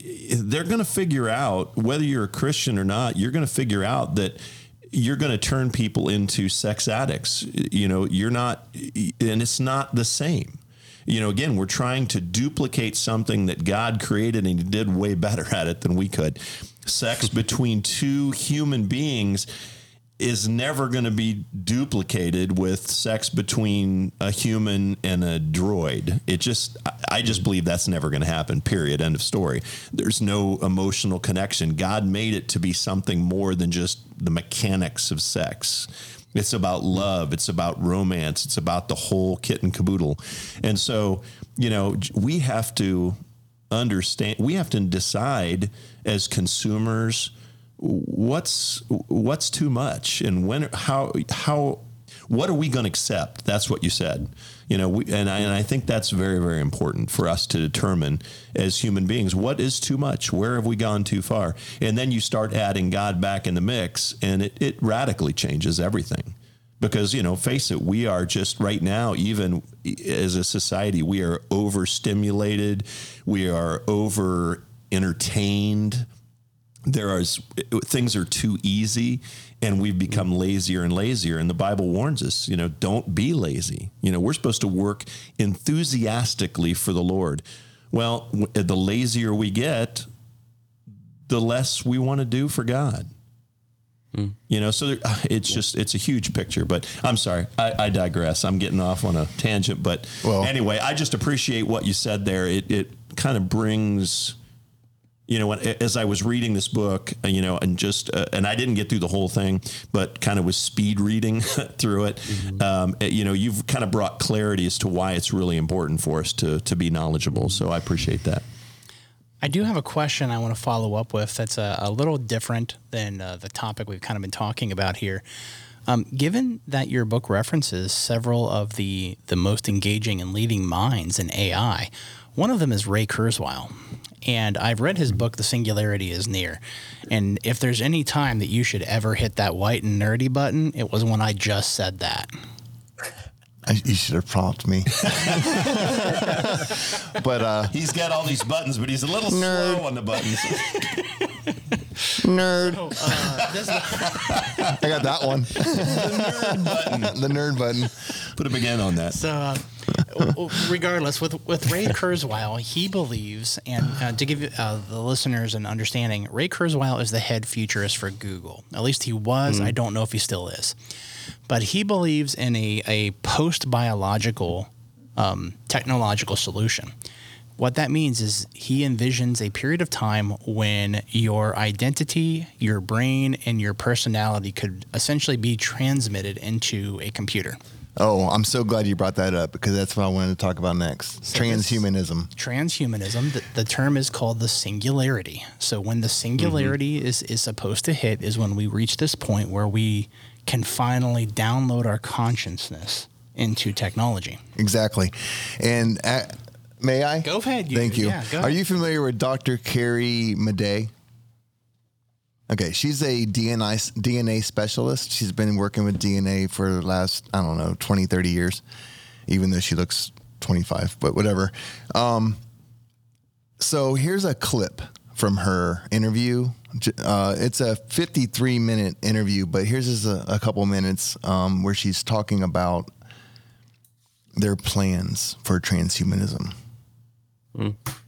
they're going to figure out whether you're a Christian or not. You're going to figure out that you're going to turn people into sex addicts. You know, you're not, and it's not the same. You know, again, we're trying to duplicate something that God created and He did way better at it than we could. Sex between two human beings is never going to be duplicated with sex between a human and a droid. It just, I- just believe that's never going to happen, period. End of story. There's no emotional connection. God made it to be something more than just the mechanics of sex. It's about love. It's about romance. It's about the whole kit and caboodle. And so, you know, we have to understand, we have to decide as consumers what's what's too much and when how how what are we going to accept that's what you said you know we, and, I, and I think that's very very important for us to determine as human beings what is too much? Where have we gone too far? And then you start adding god back in the mix and it, it radically changes everything. Because you know face it we are just right now even as a society we are overstimulated we are over entertained there are things are too easy and we've become lazier and lazier. And the bible warns us you know don't be lazy. You know we're supposed to work enthusiastically for the lord. Well the lazier we get the less we want to do for god. Hmm. You know so there, uh, it's just it's a huge picture but i'm sorry I, I digress. I'm getting off on a tangent but Well- anyway i just appreciate what you said there. It, it kind of brings you know, when, as I was reading this book, uh, you know, and just, uh, and I didn't get through the whole thing, but kind of was speed reading through it. Um, uh, you know, you've kind of brought clarity as to why it's really important for us to to be knowledgeable. So I appreciate that. I do have a question I want to follow up with that's a, a little different than uh, the topic we've kind of been talking about here. Um, given that your book references several of the, the most engaging and leading minds in AI, one of them is Ray Kurzweil. And I've read his book, The Singularity is Near. And if there's any time that you should ever hit that white and nerdy button, it was when I just said that. I, you should have prompted me. but uh, He's got all these buttons, but he's a little Nerd. slow on the buttons. nerd, Uh, this, I got that one. the nerd button. Put a big N on that. So, uh, w- w- regardless, with with Ray Kurzweil, he believes, and uh, to give uh, the listeners an understanding, Ray Kurzweil is the head futurist for Google. At least he was. I don't know if he still is, but he believes in a a post biological um, technological solution. What that means is he envisions a period of time when your identity, your brain, and your personality could essentially be transmitted into a computer. Oh, I'm so glad you brought that up because that's what I wanted to talk about next. Transhumanism. transhumanism the, the term is called the singularity so when the singularity is is supposed to hit is when we reach this point where we can finally download our consciousness into technology Exactly. And uh, may I? Go ahead, you- Thank you. yeah, Are you familiar with Dr. Carrie Madej? Okay, she's a DNA DNA specialist. She's been working with DNA for the last, I don't know, 20, 30 years, even though she looks 25, but whatever. Um, so here's a clip from her interview. Uh, it's a 53 minute interview, but here's just a, a couple minutes um, where she's talking about their plans for transhumanism.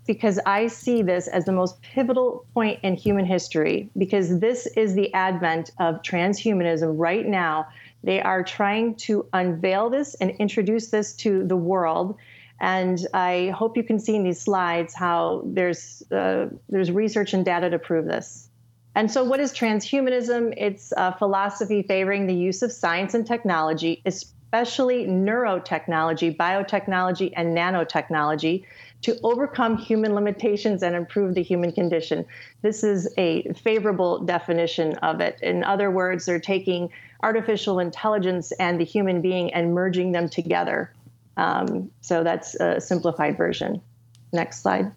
Because I see this as the most pivotal point in human history because this is the advent of transhumanism right now. They are trying to unveil this and introduce this to the world. And I hope you can see in these slides how there's uh, there's research and data to prove this. And so, what is transhumanism? It's a philosophy favoring the use of science and technology, especially neurotechnology, biotechnology, and nanotechnology, to overcome human limitations and improve the human condition. This is a favorable definition of it. In other words, they're taking artificial intelligence and the human being and merging them together. Um, so, that's a simplified version. Next slide.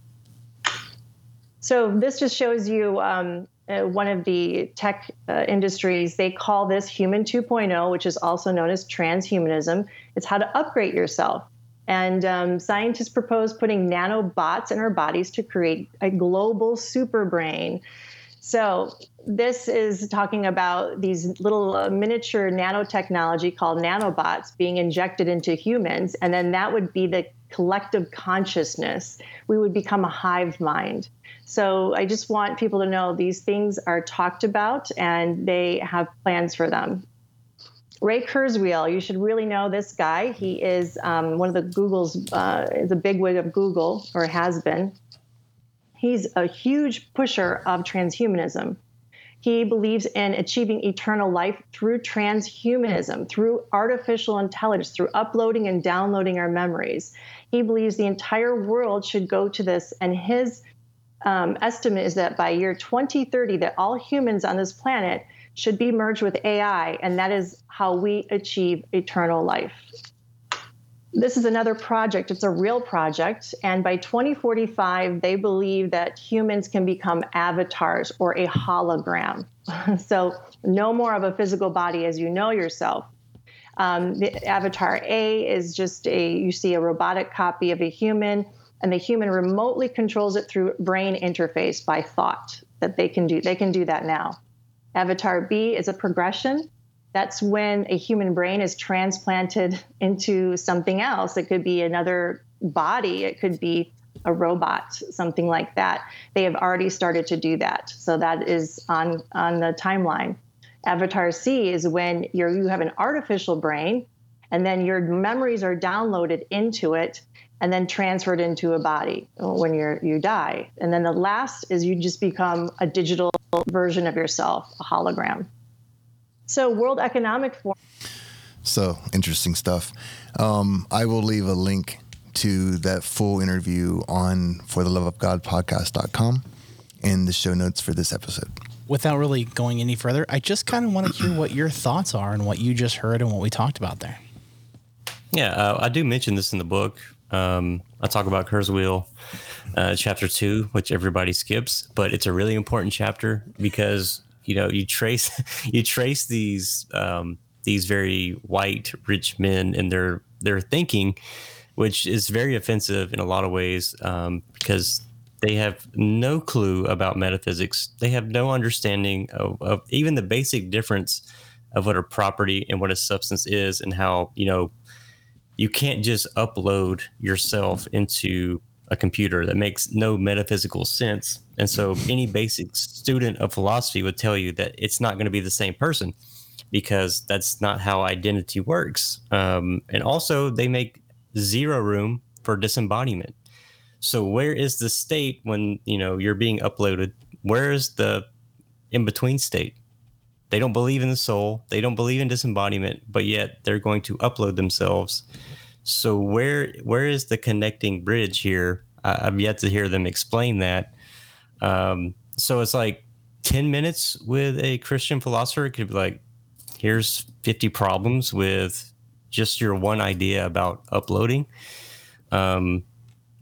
So this just shows you um, uh, one of the tech uh, industries. They call this Human 2.0, which is also known as transhumanism. It's how to upgrade yourself. And um, scientists propose putting nanobots in our bodies to create a global super brain. So this is talking about these little uh, miniature nanotechnology called nanobots being injected into humans, and then that would be the collective consciousness. We would become a hive mind. So I just want people to know these things are talked about and they have plans for them. Ray Kurzweil, you should really know this guy. He is um, one of the Google's, uh, a bigwig of Google, or has been. He's a huge pusher of transhumanism. He believes in achieving eternal life through transhumanism, through artificial intelligence, through uploading and downloading our memories. He believes the entire world should go to this, and his um, estimate is that by year 2030, that all humans on this planet should be merged with AI, and that is how we achieve eternal life. This is another project. It's a real project. And by 2045, they believe that humans can become avatars or a hologram. so, no more of a physical body as you know yourself. Um, the avatar A is just a, you see a robotic copy of a human, and the human remotely controls it through brain interface by thought that they can do. They can do that now. Avatar B is a progression. That's when a human brain is transplanted into something else. It could be another body, it could be a robot, something like that. They have already started to do that. So that is on, on the timeline. Avatar C is when you you have an artificial brain and then your memories are downloaded into it and then transferred into a body when you're you die. And then the last is you just become a digital version of yourself, a hologram. So World Economic Forum. So interesting stuff. Um, I will leave a link to that full interview on for the love of God podcast.com in the show notes for this episode. Without really going any further, I just kind of want to hear what your thoughts are and what you just heard and what we talked about there. Yeah, uh, I do mention this in the book. Um, I talk about Kurzweil, uh, chapter two, which everybody skips, but it's a really important chapter because you know you trace you trace these um, these very white rich men and their their thinking, which is very offensive in a lot of ways um, because they have no clue about metaphysics. They have no understanding of, of even the basic difference of what a property and what a substance is, and how you know you can't just upload yourself into a computer that makes no metaphysical sense. And so any basic student of philosophy would tell you that it's not going to be the same person because that's not how identity works. Um, and also, they make zero room for disembodiment. So where is the state when you know you're being uploaded? Where is the in between state? They don't believe in the soul. They don't believe in disembodiment, but yet they're going to upload themselves. So where where is the connecting bridge here? I, I've yet to hear them explain that. Um, so it's like ten minutes with a Christian philosopher could be like, here's fifty problems with just your one idea about uploading. Um,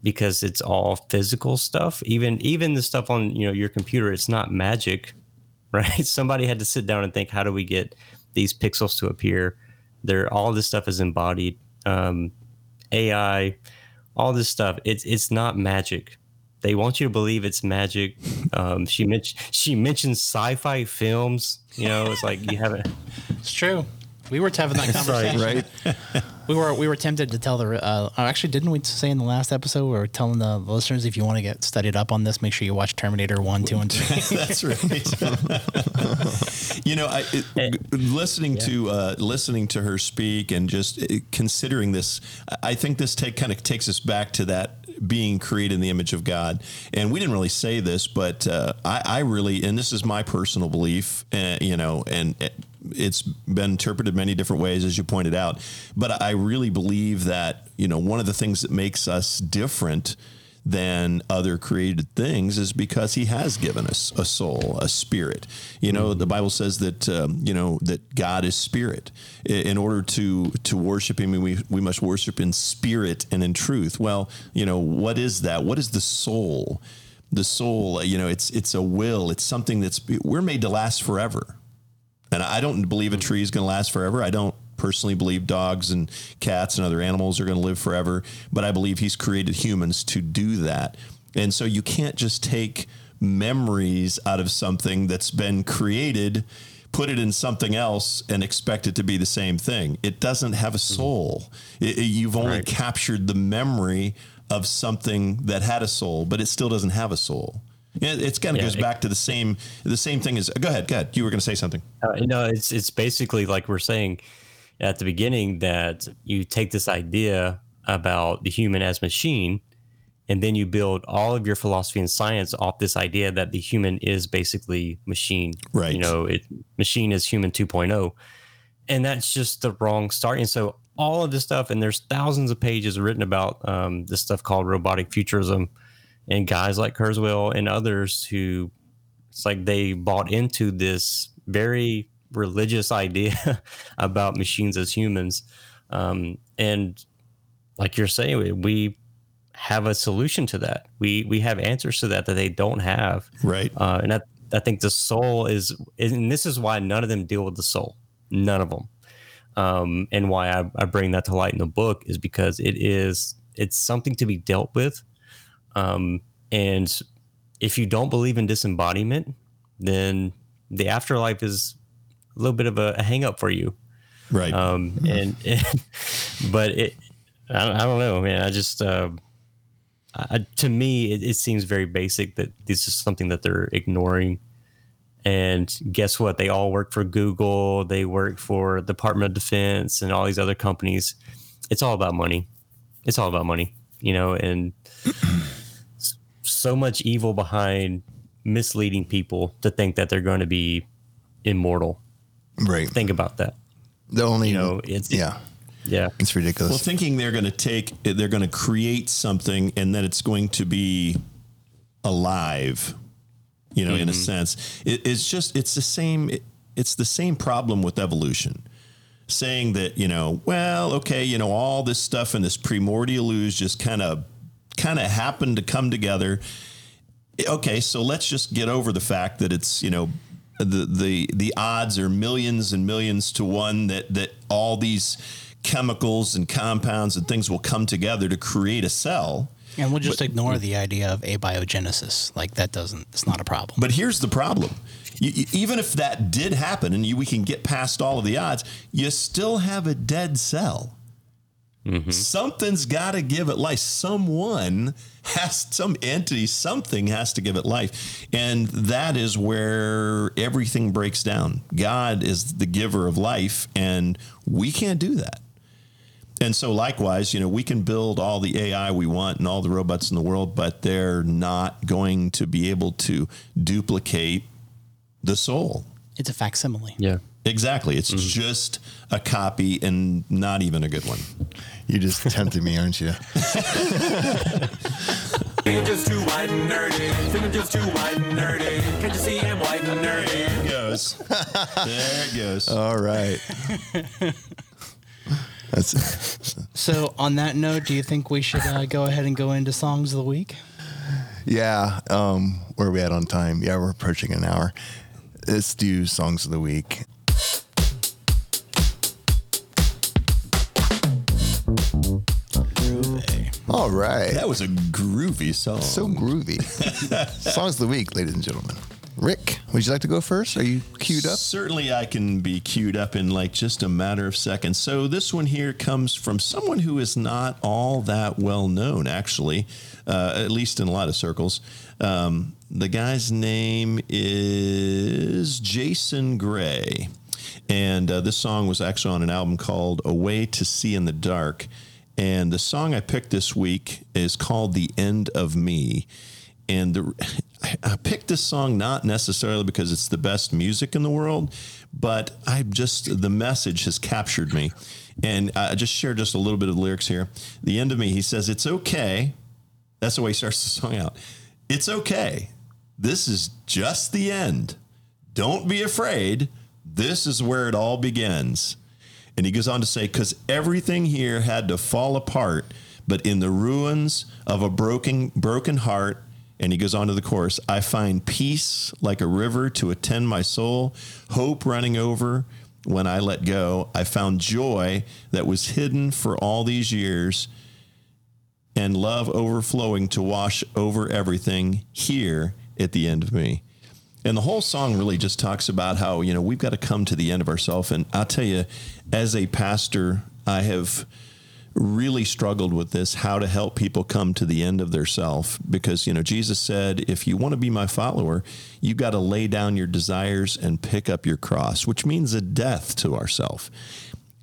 because it's all physical stuff. Even even the stuff on you know your computer, it's not magic right? Somebody had to sit down and think, how do we get these pixels to appear? There, all this stuff is embodied. Um, AI, all this stuff. It's it's not magic. They want you to believe it's magic. Um, she mentioned she mentions sci-fi films. You know, it's like you haven't. It's true. We were having that conversation. right? We were we were tempted to tell the. Uh, oh, actually, didn't we say in the last episode we were telling the listeners if you want to get studied up on this, make sure you watch Terminator One, Two, and Three. That's right. you know, I, it, listening to uh, listening to her speak and just uh, considering this, I think this take kind of takes us back to that being created in the image of God. And we didn't really say this, but uh, I, I really, and this is my personal belief, uh, you know, and it's been interpreted many different ways, as you pointed out. But I really believe that, you know, one of the things that makes us different than other created things is because he has given us a soul, a spirit. You know, the Bible says that um, you know that God is spirit. In order to to worship Him, we we must worship in spirit and in truth. Well, you know, what is that? What is the soul? The soul, you know, it's it's a will. It's something that's we're made to last forever. And I don't believe a tree is going to last forever. I don't personally believe dogs and cats and other animals are going to live forever, but I believe he's created humans to do that. And so you can't just take memories out of something that's been created put it in something else and expect it to be the same thing. It doesn't have a mm-hmm. soul. It- it- you've only Right. captured the memory of something that had a soul, but it still doesn't have a soul. It, it's kind of Yeah, goes it- back to the same the same thing as. Go ahead, go ahead. You were going to say something. Uh, no, it's it's basically like we're saying at the beginning that you take this idea about the human as machine, and then you build all of your philosophy and science off this idea that the human is basically machine. Right. You know, it machine is human 2.0, and that's just the wrong start. And so all of this stuff, and there's thousands of pages written about um, this stuff called robotic futurism, and guys like Kurzweil and others who it's like they bought into this very religious idea about machines as humans. Um, and like you're saying we have a solution to that. We we have answers to that that they don't have. Right. uh, and I, I think the soul is and this is why none of them deal with the soul. None of them. Um, and why I, I bring that to light in the book is because it is it's something to be dealt with um, and if you don't believe in disembodiment then the afterlife is a little bit of a, a hang up for you. Right. um, and, but it I, don't- I don't know man. I just uh, I, to me it, it seems very basic that this is something that they're ignoring. And guess what? They all work for google. They work for department of defense and all these other companies. It's all about money. It's all about money you know and so much evil behind misleading people to think that they're going to be immortal Right. think about that The only, you know it's yeah, yeah it's ridiculous. Well, thinking they're going to take, they're going to create something and that it's going to be alive, you know, in a mm-hmm. sense. It, it's just, it's the same, it, it's the same problem with evolution. Saying that, you know, well, okay, you know, all this stuff in this primordial ooze just kind of, kind of happened to come together. Okay, so let's just get over the fact that it's, you know, the the the odds are millions and millions to one that that all these chemicals and compounds and things will come together to create a cell. And we'll just ignore the idea of abiogenesis. Like that doesn't, it's not a problem. But here's the problem. You, you- even if that did happen and you, we can get past all of the odds, you still have a dead cell. Mm-hmm. Something's got to give it life. Someone has, some entity, something has to give it life. And that is where everything breaks down. God is the giver of life, and we can't do that. And so, likewise, you know, we can build all the AI we want and all the robots in the world, but they're not going to be able to duplicate the soul. It's a facsimile. yeah Exactly. It's just a copy and not even a good one. you just tempted me, aren't you? Feeling just too white and nerdy. Feeling just too white and nerdy. Can't you see I'm white and nerdy? There it goes. there it goes. All right. That's So, on that note, do you think we should uh, go ahead and go into songs of the week? yeah. Um, where are we at on time? Yeah, we're approaching an hour. Let's do songs of the week. All right. that was a groovy song. So groovy. songs of the week, ladies and gentlemen. Rick, would you like to go first? Are you queued up? Certainly, I can be queued up in like just a matter of seconds. So, this one here comes from someone who is not all that well known, actually, uh, at least in a lot of circles. Um, the guy's name is Jason Gray. And uh, this song was actually on an album called A Way to See in the Dark. And the song I picked this week is called The End of Me. And the, I- picked this song not necessarily because it's the best music in the world, but I just, the message has captured me. And I just share just a little bit of lyrics here. The end of me, he says, It's okay. That's the way he starts the song out. It's okay. This is just the end. Don't be afraid. This is where it all begins. And he goes on to say, because everything here had to fall apart, but in the ruins of a broken, broken heart, and he goes on to the chorus, I find peace like a river to attend my soul, hope running over when I let go. I found joy that was hidden for all these years and love overflowing to wash over everything here at the end of me. And the whole song really just talks about how, you know, we've got to come to the end of ourselves. And I'll tell you, as a pastor, I have really struggled with this how to help people come to the end of their self. Because you know Jesus said if you want to be my follower you got to lay down your desires and pick up your cross which means a death to ourself.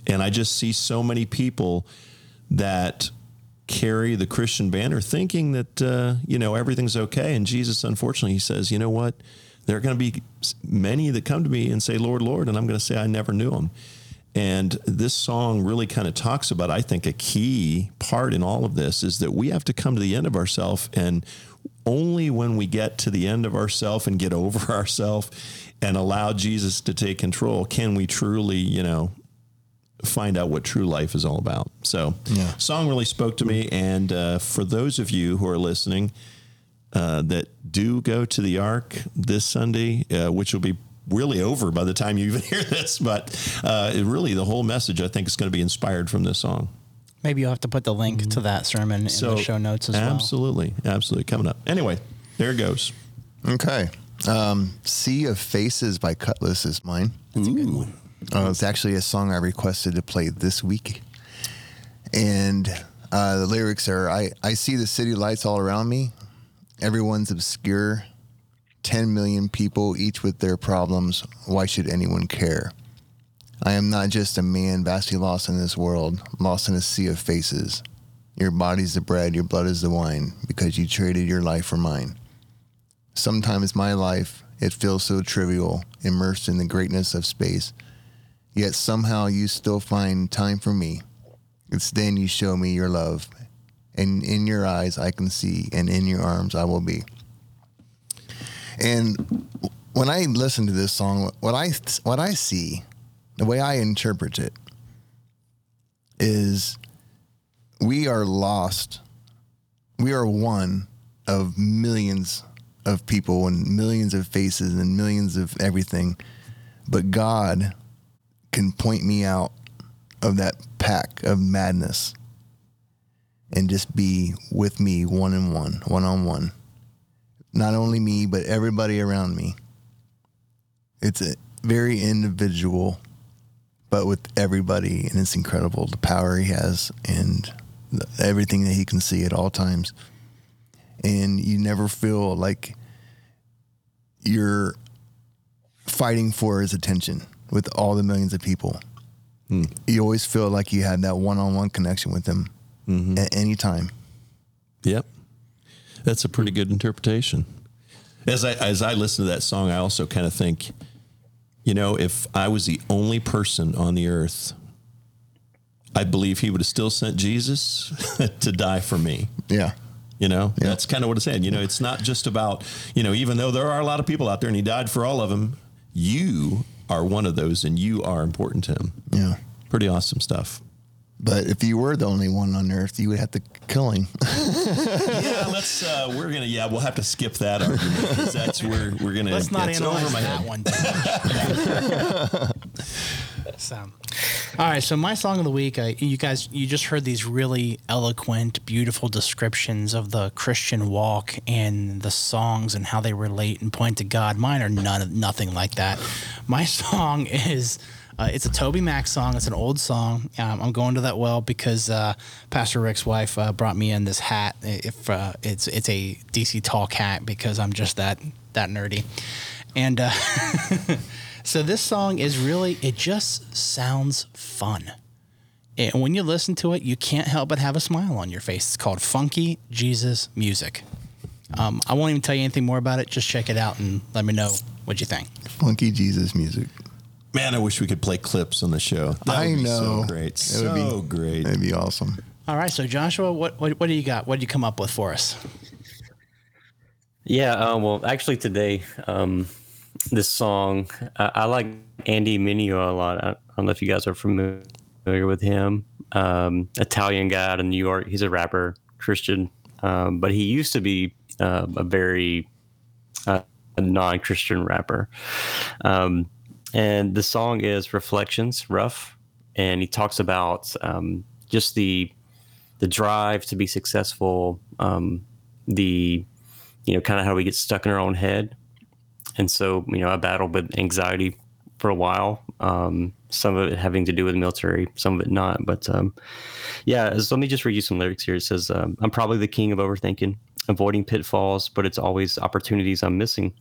And I just see so many people that carry the Christian banner thinking that uh, you know everything's okay. And Jesus unfortunately he says you know what there are going to be many that come to me and say Lord Lord and I'm going to say I never knew him and this song really kind of talks about, I think, a key part in all of this is that we have to come to the end of ourselves. And only when we get to the end of ourselves and get over ourselves and allow Jesus to take control can we truly, you know, find out what true life is all about. So, Yeah. song really spoke to me. And uh, for those of you who are listening, uh, that do go to the Ark this Sunday, uh, which will be really over by the time you even hear this. But uh, it really, the whole message I think is going to be inspired from this song. Maybe you'll have to put the link to that sermon in the show notes as well. absolutely, absolutely coming up. Anyway, there it goes. Okay. Um, sea of Faces by Kutless is mine. That's a good one. Uh, it's actually a song I requested to play this week. And uh, the lyrics are I, I see the city lights all around me. Everyone's obscure. 10 million people, each with their problems. Why should anyone care? I am not just a man vastly lost in this world, lost in a sea of faces. Your body's the bread, your blood is the wine, because you traded your life for mine. Sometimes my life, it feels so trivial, immersed in the greatness of space. Yet somehow you still find time for me. It's then you show me your love, and in your eyes I can see, and in your arms I will be. And when I listen to this song, what I what I see, the way I interpret it, is we are lost. We are one of millions of people and millions of faces and millions of everything, but God can point me out of that pack of madness and just be with me one on one, one on one. Not only me, but everybody around me. It's a very individual, but with everybody, and it's incredible the power he has and the, everything that he can see at all times. And you never feel like you're fighting for his attention with all the millions of people. Hmm. You always feel like you had that one-on-one connection with him Mm-hmm. at any time. Yep. That's a pretty good interpretation. As I as I listen to that song, I also kind of think, you know, if I was the only person on the earth, I believe he would have still sent Jesus to die for me. Yeah. You know, that's kind of what it's saying. You know, it's not just about, you know, even though there are a lot of people out there and he died for all of them, you are one of those and you are important to him. Yeah. Pretty awesome stuff. But if you were the only one on earth, you would have to kill him. yeah, let's. Uh, we're gonna. Yeah, we'll have to skip that argument because that's where we're gonna. Let's not it's analyze over my that head. one. too much. so, all right. So my song of the week, uh, you guys, you just heard these really eloquent, beautiful descriptions of the Christian walk and the songs and how they relate and point to God. Mine are none nothing like that. My song is. Uh, it's a Toby Mac song. It's an old song. Um, I'm going to that well because uh, Pastor Rick's wife uh, brought me in this hat. If uh, it's it's a DC Talk hat because I'm just that that nerdy, and uh, so this song is really it just sounds fun. And when you listen to it, you can't help but have a smile on your face. It's called Funky Jesus Music. Um, I won't even tell you anything more about it. Just check it out and let me know what you think. Funky Jesus music. Man, I wish we could play clips on the show. That I would be know. So great. It would So be- great. That'd be awesome. All right, so Joshua, what what, what do you got? What did you come up with for us? Yeah, uh, well, actually, today, um, this song, I, I like Andy Mineo a lot. I, I don't know if you guys are familiar with him. Um, Italian guy out of New York. He's a rapper, Christian, um, but he used to be uh, a very uh, non-Christian rapper. Um, and the song is Reflections, rough, and he talks about um, just the the drive to be successful, um, the you know, kind of how we get stuck in our own head. and so you know I battled with anxiety for a while. Um, some of it having to do with the military, some of it not. But um, yeah, so let me just read you some lyrics here. It says, um, "I'm probably the king of overthinking, avoiding pitfalls, but it's always opportunities I'm missing.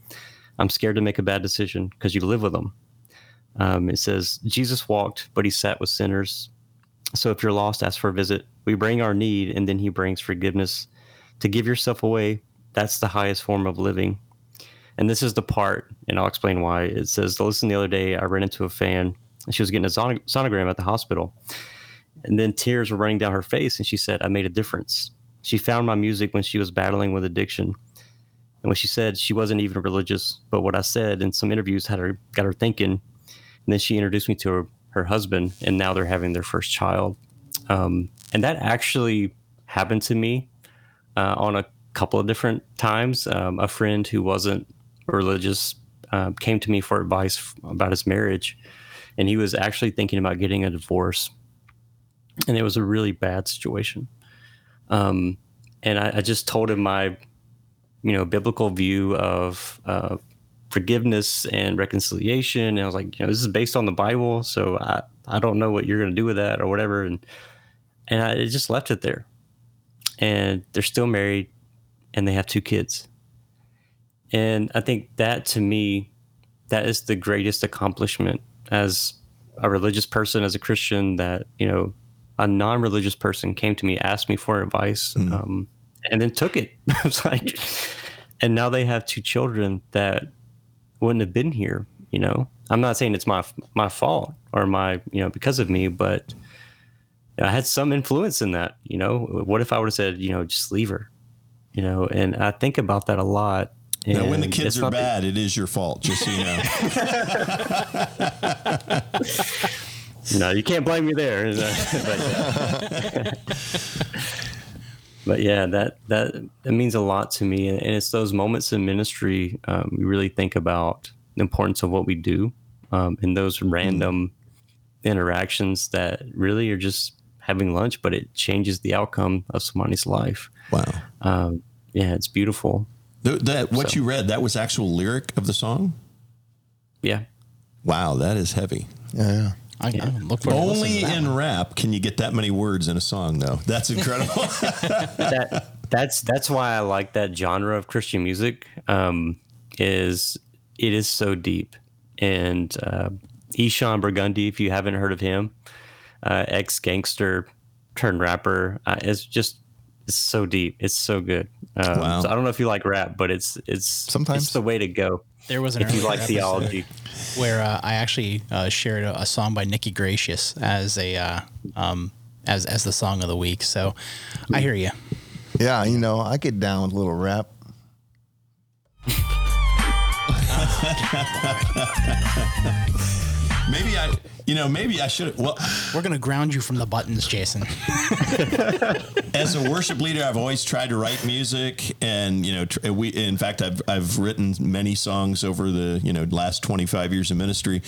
I'm scared to make a bad decision because you live with them." Um, it says, "Jesus walked, but he sat with sinners. So if you're lost, ask for a visit. We bring our need, and then he brings forgiveness. To give yourself away, that's the highest form of living." And this is the part, and I'll explain why. It says, listen, the other day I ran into a fan and she was getting a son- sonogram at the hospital. And then tears were running down her face. And she said, I made a difference. She found my music when she was battling with addiction. And when she said she wasn't even religious, but what I said in some interviews had her got her thinking. And then she introduced me to her, her husband, and now they're having their first child. Um, and that actually happened to me uh, on a couple of different times. Um, a friend who wasn't religious uh, came to me for advice about his marriage, and he was actually thinking about getting a divorce, and it was a really bad situation. Um, and I, I just told him my, you know, biblical view of uh, forgiveness and reconciliation, and I was like, you know, this is based on the Bible, so I I don't know what you're going to do with that or whatever, and and I just left it there, and they're still married, and they have two kids. And I think that to me, that is the greatest accomplishment as a religious person, as a Christian, that, you know, a non religious person came to me, asked me for advice, um, and then took it. it's like, and now they have two children that wouldn't have been here, you know? I'm not saying it's my my fault or my, you know, because of me, but I had some influence in that, you know? What if I would have said, you know, just leave her, you know? And I think about that a lot. Now, when the kids are bad, it is your fault, just so you know. No, you can't blame me there. but, uh, but yeah, that that that means a lot to me, and, and it's those moments in ministry um, we really think about the importance of what we do, um, and those random interactions that really are just having lunch, but it changes the outcome of somebody's life. wow. Um, yeah, it's beautiful. Th- that what So- you read, that was actual lyric of the song? Yeah, Wow, that is heavy. Yeah, yeah. I, I look forward to Only listening to that in one. rap can you get that many words in a song, though. That's incredible. that that's that's why I like that genre of Christian music. Um, is it is so deep, and uh, Eshon Burgundy, if you haven't heard of him, uh, ex gangster turned rapper, uh, is just it's so deep. It's so good. Um, Wow. So I don't know if you like rap, but it's it's Sometimes. it's the way to go. There was an if you like theology. where uh, I actually uh, shared a, a song by Nikki Gracious as a uh, um, as as the song of the week. So I hear you. Yeah, you know, I get down with a little rap. maybe I, you know, maybe I should. Well, We're gonna ground you from the buttons, Jason. as a worship leader, I've always tried to write music, and you know, tr- we. In fact, I've I've written many songs over the you know last twenty five years of ministry,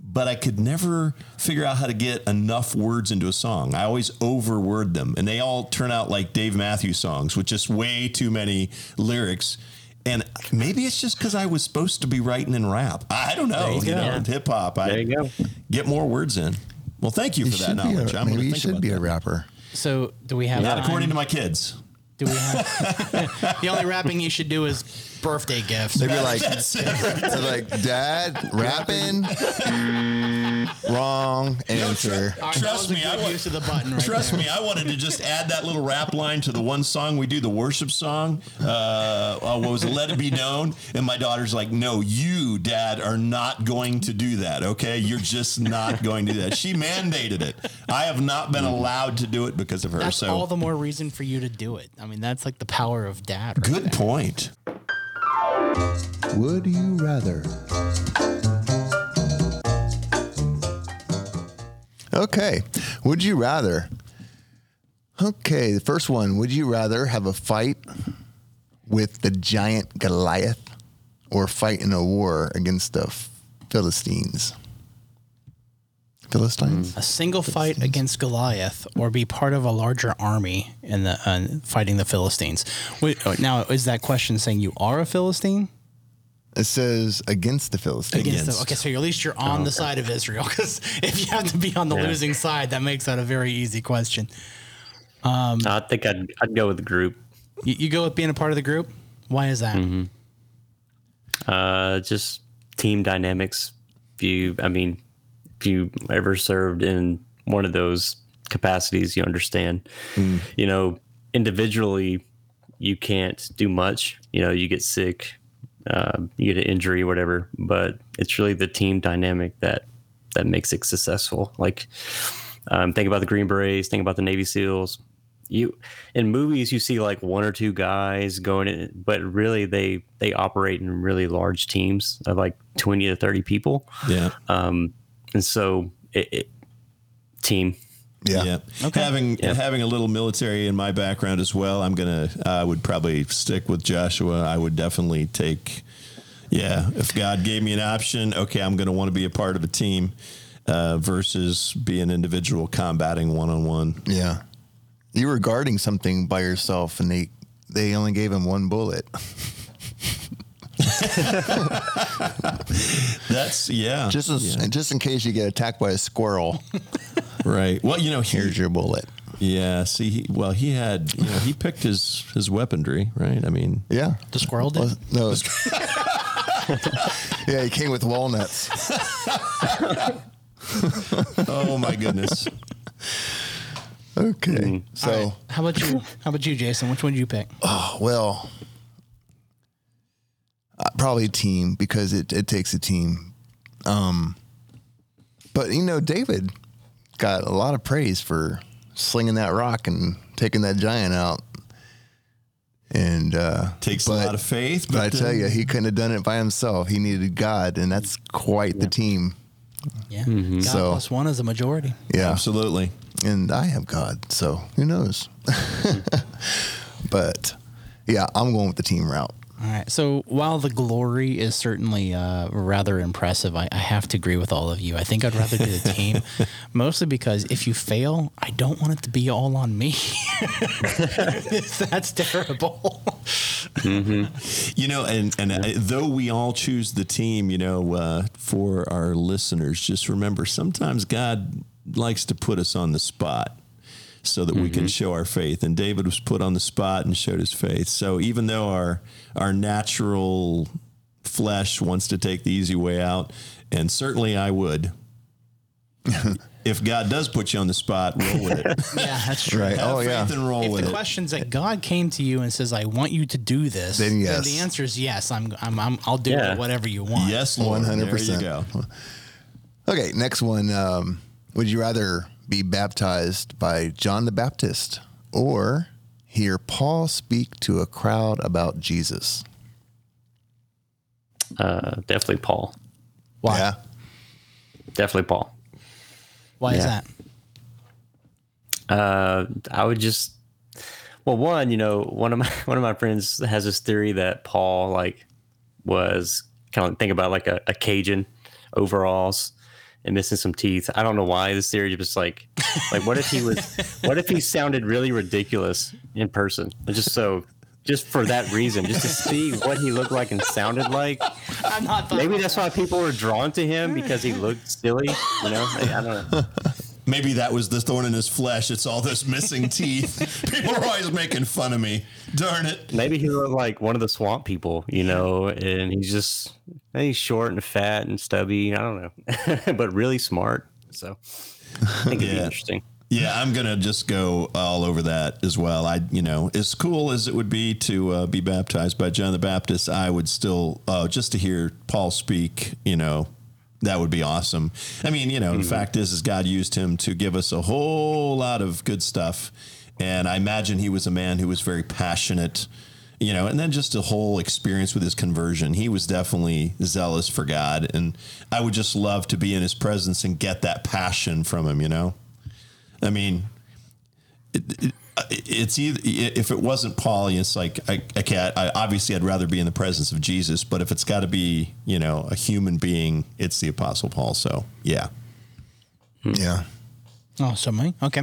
but I could never figure out how to get enough words into a song. I always overword them, and they all turn out like Dave Matthews songs with just way too many lyrics. And maybe it's just because I was supposed to be writing in rap. I don't know. you You, know, hip hop. I you go. get more words in. Well, thank you You for that knowledge. a, I'm maybe you think should be that. a rapper. So do we have? Not time? according to my kids. Do we have? the only rapping you should do is birthday gifts. They'd be like, like, Dad, rapping? Wrong answer. All right, that Trust me, I good would- use of the button right Trust there. me, I wanted to just add that little rap line to the one song we do, the worship song. Uh, uh, what was it? Let it be known. And my daughter's like, "No, you, Dad, are not going to do that. Okay, you're just not going to do that." She mandated it. I have not been allowed to do it because of her. That's so all the more reason for you to do it. I mean, that's like the power of dad. Right good there. point. Would you rather? Okay. Would you rather? Okay, the first one. Would you rather have a fight with the giant Goliath or fight in a war against the Philistines? Philistines? A single fight against Goliath, or be part of a larger army in the uh, fighting the Philistines. Wait, oh, now, is that question saying you are a Philistine? It says against the Philistines. Against the- Against. okay, so at least you're on oh, the side of Israel because if you have to be on the Yeah. losing side, that makes that a very easy question. Um, I think I'd, I'd go with the group. You, you go with being a part of the group. Why is that? Mm-hmm. Uh, just team dynamics. If you, I mean, if you ever served in one of those capacities, you understand. Mm. You know, individually, you can't do much. You know, you get sick, uh, you get an injury, whatever. But it's really the team dynamic that that makes it successful. Like, um, think about the Green Berets. Think about the Navy SEALs. You in movies you see like one or two guys going in, but really they they operate in really large teams of like twenty to thirty people. Yeah. Um, and so it, it team. Yeah. Yeah. Having Yeah. having a little military in my background as well, I'm gonna I would probably stick with Joshua. I would definitely take yeah, if God gave me an option, okay, I'm gonna want to be a part of a team uh, versus be an individual combating one on one. Yeah. You were guarding something by yourself and they they only gave him one bullet. That's yeah. Just in, just in case you get attacked by a squirrel, right. Well, you know, he, here's your bullet. yeah, see he, well he had you know, he picked his his weaponry, right? I mean Yeah. The squirrel did. Well, no. yeah, he came with walnuts. Oh my goodness. Okay. Mm. So, All right. How about you? How about you, Jason? Which one did you pick? oh, well, uh, probably team because it, it takes a team. Um, but you know, David got a lot of praise for slinging that rock and taking that giant out. And uh, Takes a lot of faith, But I but tell uh, you, he couldn't have done it by himself. He needed God, and that's quite the team. Yeah. God So- plus one is a majority. Yeah. Absolutely. and I have God, so who knows? but yeah, I'm going with the team route. All right. So while the glory is certainly uh, rather impressive, I, I have to agree with all of you. I think I'd rather do the team, mostly because if you fail, I don't want it to be all on me. That's terrible. You know, and and I, though we all choose the team, you know, uh, for our listeners, just remember sometimes God likes to put us on the spot so that we can show our faith. And David was put on the spot and showed his faith. So even though our our natural flesh wants to take the easy way out, and certainly I would. if God does put you on the spot, roll with it. yeah, that's true. Right. Have oh faith yeah. and roll If with the it. question's that God came to you and says, "I want you to do this," Then yes. the answer is yes. I'm, I'm, I'm I'll do Yeah. it, whatever you want. Yes, Lord. 100%. There you go. Okay, next one. Um, would you rather be baptized by John the Baptist or hear Paul speak to a crowd about Jesus? Uh, definitely Paul. Why? Yeah. Definitely Paul. Why is that? Uh, I would just well, one, you know, one of my one of my friends has this theory that Paul like was kind of think about like a, a Cajun overalls and missing some teeth. I don't know why this theory just like like what if he was what if he sounded really ridiculous in person? Just so just for that reason, just to see what he looked like and sounded like. I'm not. Maybe that's why people were drawn to him because he looked silly. You know, Like, I don't know. Maybe that was the thorn in his flesh. It's all those missing teeth. People are always making fun of me. Darn it. Maybe he looked like one of the swamp people, you know, and he's just he's short and fat and stubby. I don't know, but really smart. So I think it'd be interesting. Yeah, I'm gonna just go all over that as well. I, you know, as cool as it would be to uh, be baptized by John the Baptist, I would still uh, just to hear Paul speak. You know, that would be awesome. I mean, you know, the mm-hmm. fact is, is God used him to give us a whole lot of good stuff, and I imagine he was a man who was very passionate. You know, and then just a whole experience with his conversion. He was definitely zealous for God, and I would just love to be in his presence and get that passion from him. You know. I mean, it, it, it's either if it wasn't Paul, it's like I, I can't. I, obviously, I'd rather be in the presence of Jesus. But if it's got to be, you know, a human being, it's the Apostle Paul. So yeah, Yeah. Oh, so me. Okay.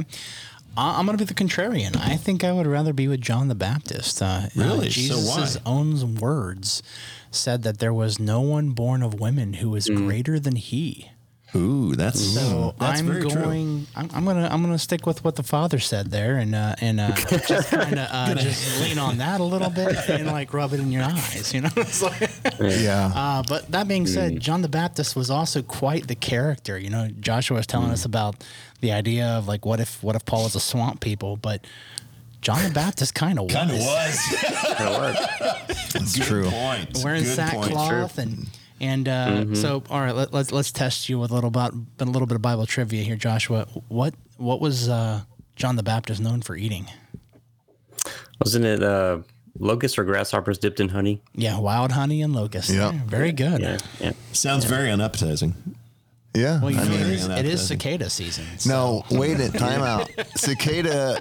I- I'm going to be the contrarian. I think I would rather be with John the Baptist. Uh, Really? Uh, So Jesus' why? own words said that there was no one born of women who is greater than he. Ooh, that's So that's I'm very true. going. I'm, I'm gonna. I'm gonna stick with what the father said there, and uh, and uh, just kind of uh, just lean on that a little bit, and like rub it in your eyes. You know. It's like, Yeah. uh, but that being Mm. said, John the Baptist was also quite the character. You know, Joshua was telling Mm. us about the idea of like, what if what if Paul was a swamp people, but John the Baptist kind of was. Kind of was. It's true. point. wearing Good sackcloth and and uh, Mm-hmm. so all right let, let's let's test you with a little about a little bit of bible trivia here joshua what what was uh, john the baptist known for eating Wasn't it uh, locusts or grasshoppers dipped in honey? yeah wild honey and locust Yeah. very good Yeah, yeah. Sounds very unappetizing. Yeah. well you I know mean, it is, it is cicada season no, wait it. Time out. Cicada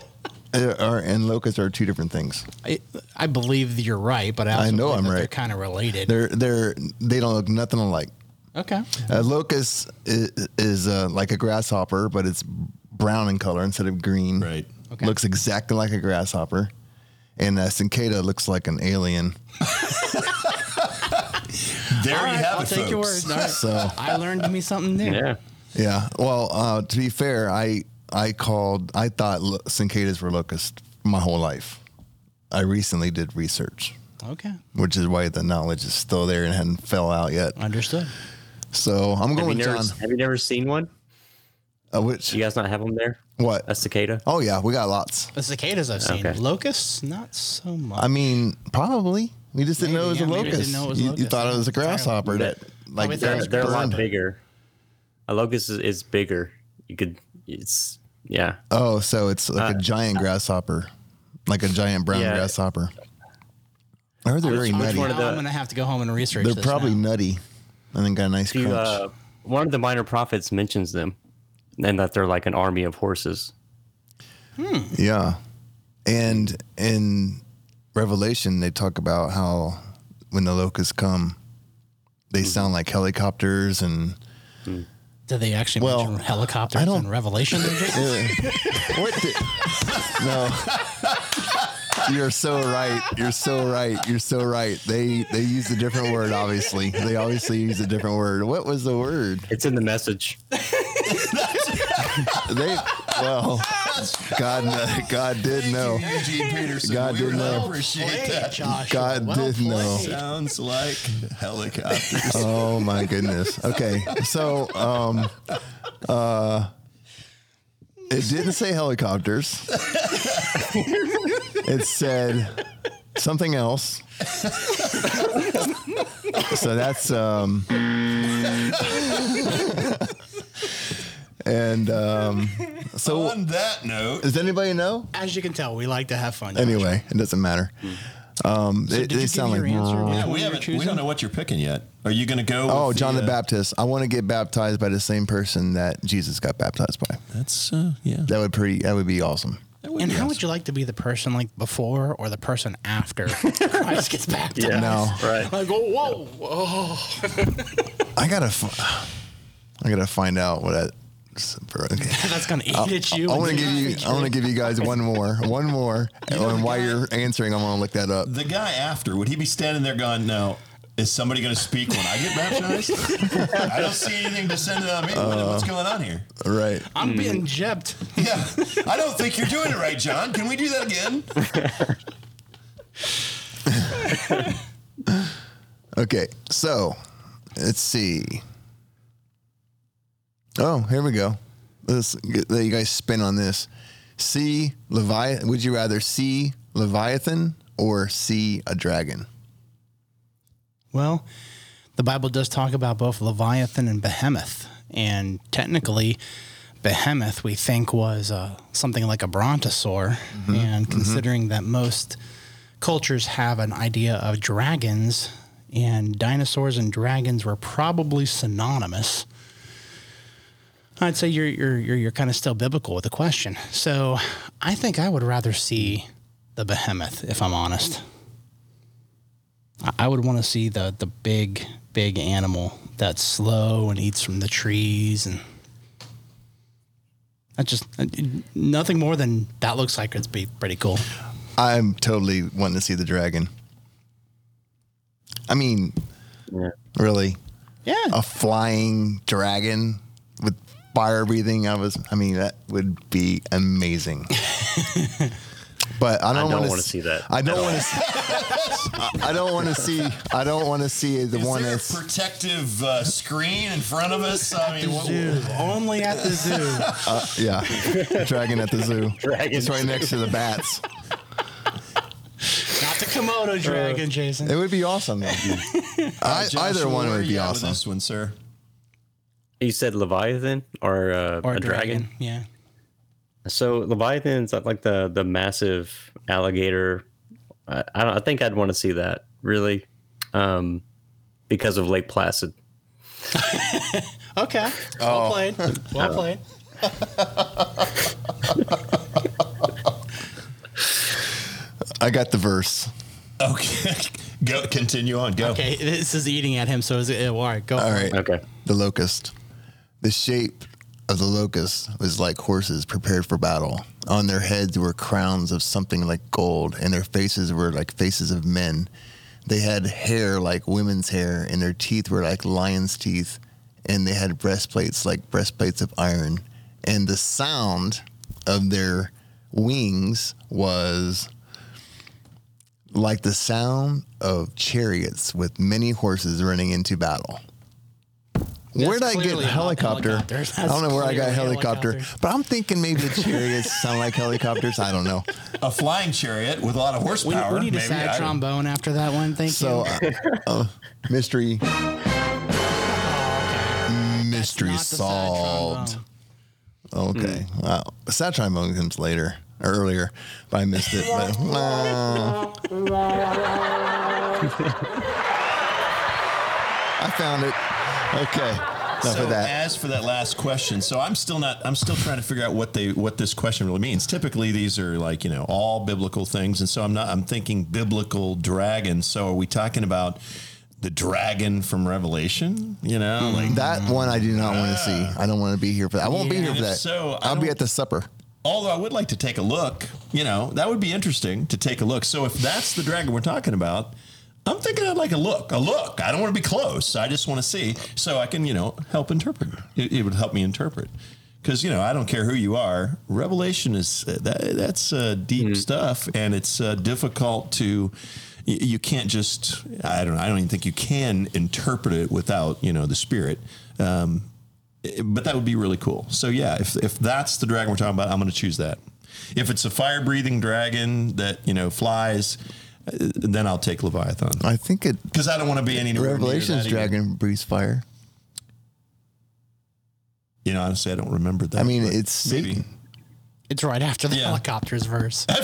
are, and locust are two different things. I, I believe you're right but i, also I know I'm that they're kind of related They're they're they don't look nothing alike. okay A locust is, is uh, like a grasshopper, but it's brown in color instead of green. Right. Okay. Looks exactly like a grasshopper. And a cicada looks like an alien. There all you right have i'll it, take your folks. word all right. So i learned me something new Yeah. yeah. Well, uh, to be fair, I I called I thought lo- cicadas were locusts my whole life. I recently did research, okay which is why the knowledge is still there and hadn't fell out yet. understood So I'm Have going you, with never, John. have you never seen one? Uh, which You guys not have them there? what? A cicada? Oh yeah, we got lots. the cicadas i've seen Okay. locusts not so much I mean, probably. We just didn't know it was Maybe, a locust. know was you, you thought it was a grasshopper that like we thought They're, they're a lot bigger. A locust is, is bigger. You could, it's, yeah. Oh, so it's like a giant grasshopper, like a giant brown Yeah. grasshopper. I heard they're very nutty. one of Now the- I'm gonna have to go home and research. They're this probably now. nutty, and then got a nice You, crunch. uh, one of the minor prophets mentions them and that they're like an army of horses. yeah, and in Revelation they talk about how when the locusts come, they Mm-hmm. sound like helicopters and. Did they actually Well, mention helicopters I don't- in Revelation? there, uh, what the? No. You're so right. You're so right. You're so right. They they use a different word. Obviously, they obviously use a different word. What was the word? It's in the message. They well, God God did know. Eugene Peterson. God we did really know. appreciate that. Joshua, God well did know. Sounds like helicopters. Oh my goodness. Okay, so um, uh, it didn't say helicopters. it said something else. so that's um, and um, so On that note, does anybody know? As you can tell, we like to have fun. Anyway, it doesn't matter. Um, they, did you they give sound me like your answer? yeah, Which one we you're haven't. We choosing? don't know what you're picking yet. Are you going to go? Oh, with John the, uh, Baptist. I want to get baptized by the same person that Jesus got baptized by. That's uh, yeah. That would pretty. That would be awesome. That would And be how awesome. would you like to be the person like before or the person after Christ gets baptized? Yeah. No, Right. Like, oh, whoa, oh. I gotta. fi- I gotta find out what that. Okay. That's gonna eat at you. I and want to give you. I want to give you guys one more. One more. know and while guy- you're answering, I'm gonna look that up. the guy after? Would he be standing there going, "No"? Is somebody going to speak when I get baptized? I don't see anything descending on me. What- What's uh, going on here? Right. I'm hmm. being gypped. Yeah, I don't think you're doing it right, John. Can we do that again? Okay. So, let's see. Oh, here we go. Let's get, let you guys spin on this. See Leviathan. Would you rather see Leviathan or see a dragon? Well, the Bible does talk about both Leviathan and Behemoth, and technically, Behemoth we think was uh, something like a brontosaur, and considering that most cultures have an idea of dragons, and dinosaurs and dragons were probably synonymous. I'd say you're you're you're, you're kind of still biblical with the question. So, I think I would rather see the behemoth, if I'm honest. I- I would want to see the the big big animal that's slow and eats from the trees and That's just uh, nothing more than that looks like it'd be pretty cool. I'm totally wanting to see the dragon. I mean, Yeah. really, Yeah. a flying dragon with fire breathing. I was, I mean, that would be amazing. But I don't, don't want wanna see that I don't want to. See, I don't want to see. I don't want to see the Is one there a that's. protective uh, screen in front of us? I mean, what, Zoo. Only at the zoo. Uh, yeah, dragon at the zoo. Dragon It's right next to the bats. Not the Komodo dragon, Jason. It would be awesome. I, Joshua, either one would be awesome. This one, sir. You said Leviathan or, uh, or a dragon? Yeah. So Leviathan's like the the massive alligator. I, I, don't, I think I'd want to see that really, um, because of Lake Placid. Okay. Well played. Well played. I got the verse. Okay, go. Continue on. Go. Okay. This is eating at him, so is it, all right. Go. All for right. it. Okay. The locust. The shape of the locusts was like horses prepared for battle. On their heads were crowns of something like gold, and their faces were like faces of men. They had hair like women's hair, and their teeth were like lions' teeth, and they had breastplates like breastplates of iron. And the sound of their wings was like the sound of chariots with many horses running into battle. Where did I get clearly not helicopter? I don't know where I got That's clearly helicopter, but I'm thinking maybe the chariots sound like helicopters. I don't know. A flying chariot with a lot of We, horsepower. we need a maybe. sad I- trombone after that one. Thank So, you. uh, uh, mystery, mystery Not the solved. trombone. Okay, wow. The sad trombone comes later earlier, but I missed it. But, uh, I found it. Okay, enough So of that. as for that last question, so I'm still not. I'm still trying to figure out what they what this question really means. Typically, these are like you know all biblical things, and so I'm not. I'm thinking biblical dragon. So are we talking about the dragon from Revelation? You know, mm-hmm. like That one I do not want to see. I don't want to be here for that. I won't be here for that. so, I I'll be at the supper. Although I would like to take a look, you know, that would be interesting to take a look. So if that's the dragon we're talking about, I'm thinking I'd like a look, a look. I don't want to be close. I just want to see so I can, you know, help interpret. It, it would help me interpret. Because, you know, I don't care who you are. Revelation is uh, that, that's uh, deep stuff and it's uh, difficult to, y- you can't just, I don't know, I don't even think you can interpret it without, you know, the spirit. Um, but that would be really cool. So yeah, if if that's the dragon we're talking about, I'm going to choose that. If it's a fire breathing dragon that you know flies, then I'll take Leviathan I think it. because I don't want to be any Revelation's dragon breathes fire. You know, honestly, I don't remember that. I mean, it's maybe. Satan. It's right after the Yeah. helicopters verse.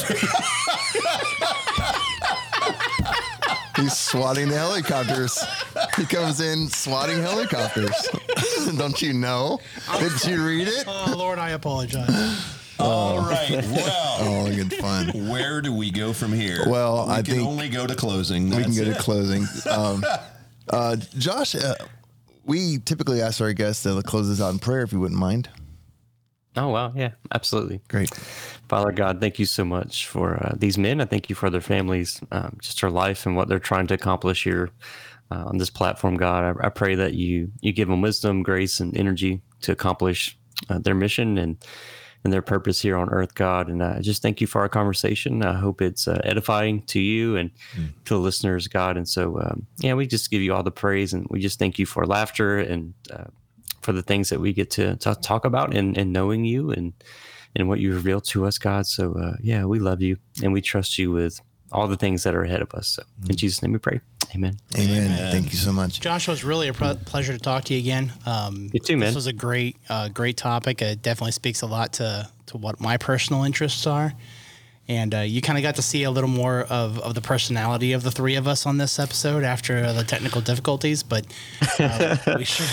He's swatting the helicopters. He comes in swatting helicopters. Don't you know? Did you read it? oh Lord, I apologize. All right. Well, Oh, good fun. where do we go from here? Well, we I can think only go to closing. We can That's go to closing. Um, uh, Josh, uh, we typically ask our guests to close this out in prayer, if you wouldn't mind. Oh wow, yeah, absolutely. Great. Father God, thank you so much for uh, these men. I thank you for their families, um, just their life and what they're trying to accomplish here uh, on this platform. God, I, I pray that you you give them wisdom, grace, and energy to accomplish uh, their mission and and their purpose here on earth, God. And I just thank you for our conversation. I hope it's uh, edifying to you and to the listeners, God. And so, um, yeah, we just give you all the praise and we just thank you for laughter and uh, for the things that we get to, to talk about and, and knowing you and and what you reveal to us, God. So uh, yeah, we love you and we trust you with all the things that are ahead of us. So in Jesus' name we pray. Amen. Amen. Thank you so much. Josh, it was really a pre- pleasure to talk to you again. Um, You too, man. This was a great, uh, great topic. It definitely speaks a lot to to what my personal interests are, and uh, you kind of got to see a little more of, of the personality of the three of us on this episode after uh, the technical difficulties. But uh, we sure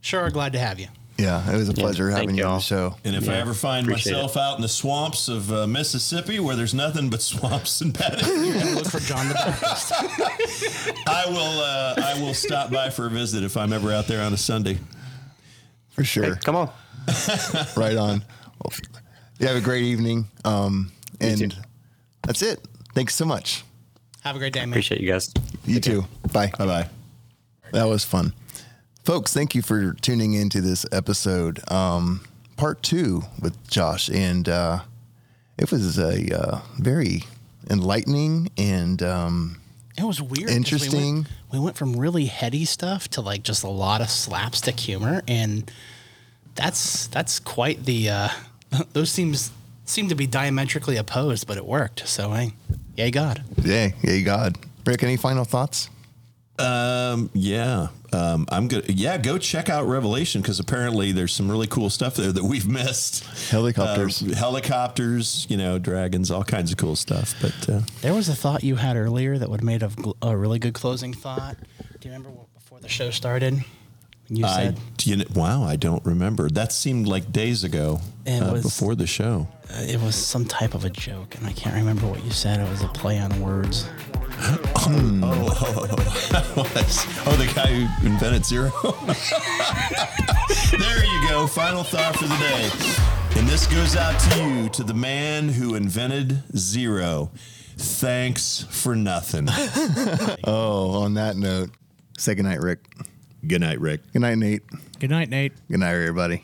sure are glad to have you. Yeah, it was a pleasure thank having you on y'all. the show. And if I ever find appreciate myself out in the swamps of uh, Mississippi where there's nothing but swamps and paddock, Look for John the Baptist. I will uh, I will stop by for a visit if I'm ever out there on a Sunday. For sure. Come on. Right on. You have a great evening. Um, and that's it. Thanks so much. Have a great day, man. Appreciate you guys. You too. Bye. Bye bye. That was fun. Folks, thank you for tuning into this episode, um, part two with Josh. And uh, it was a uh, very enlightening and um, It was weird. Interesting. We went, we went from really heady stuff to like just a lot of slapstick humor, and that's that's quite the. Uh, those seems seem to be diametrically opposed, but it worked. So, hey, yay God. yay, yay, God. Rick, any final thoughts? Um, yeah. Um, I'm good. Yeah, go check out Revelation because apparently there's some really cool stuff there that we've missed. Helicopters. Um, helicopters, you know, dragons, all kinds of cool stuff. But uh, There was a thought you had earlier that would have made a, a really good closing thought. Do you remember what, before the show started? When you I, said you know, wow, I don't remember. That seemed like days ago It uh, was- before the show. uh, it was some type of a joke, and I can't remember what you said. It was a play on words. Oh, oh, the guy who invented zero. there you go. Final thought for the day. And this goes out to you, to the man who invented zero. Thanks for nothing. Oh, on that note, say goodnight, Rick. Good night, Rick. Good night, Nate. Good night, Nate. Good night, everybody.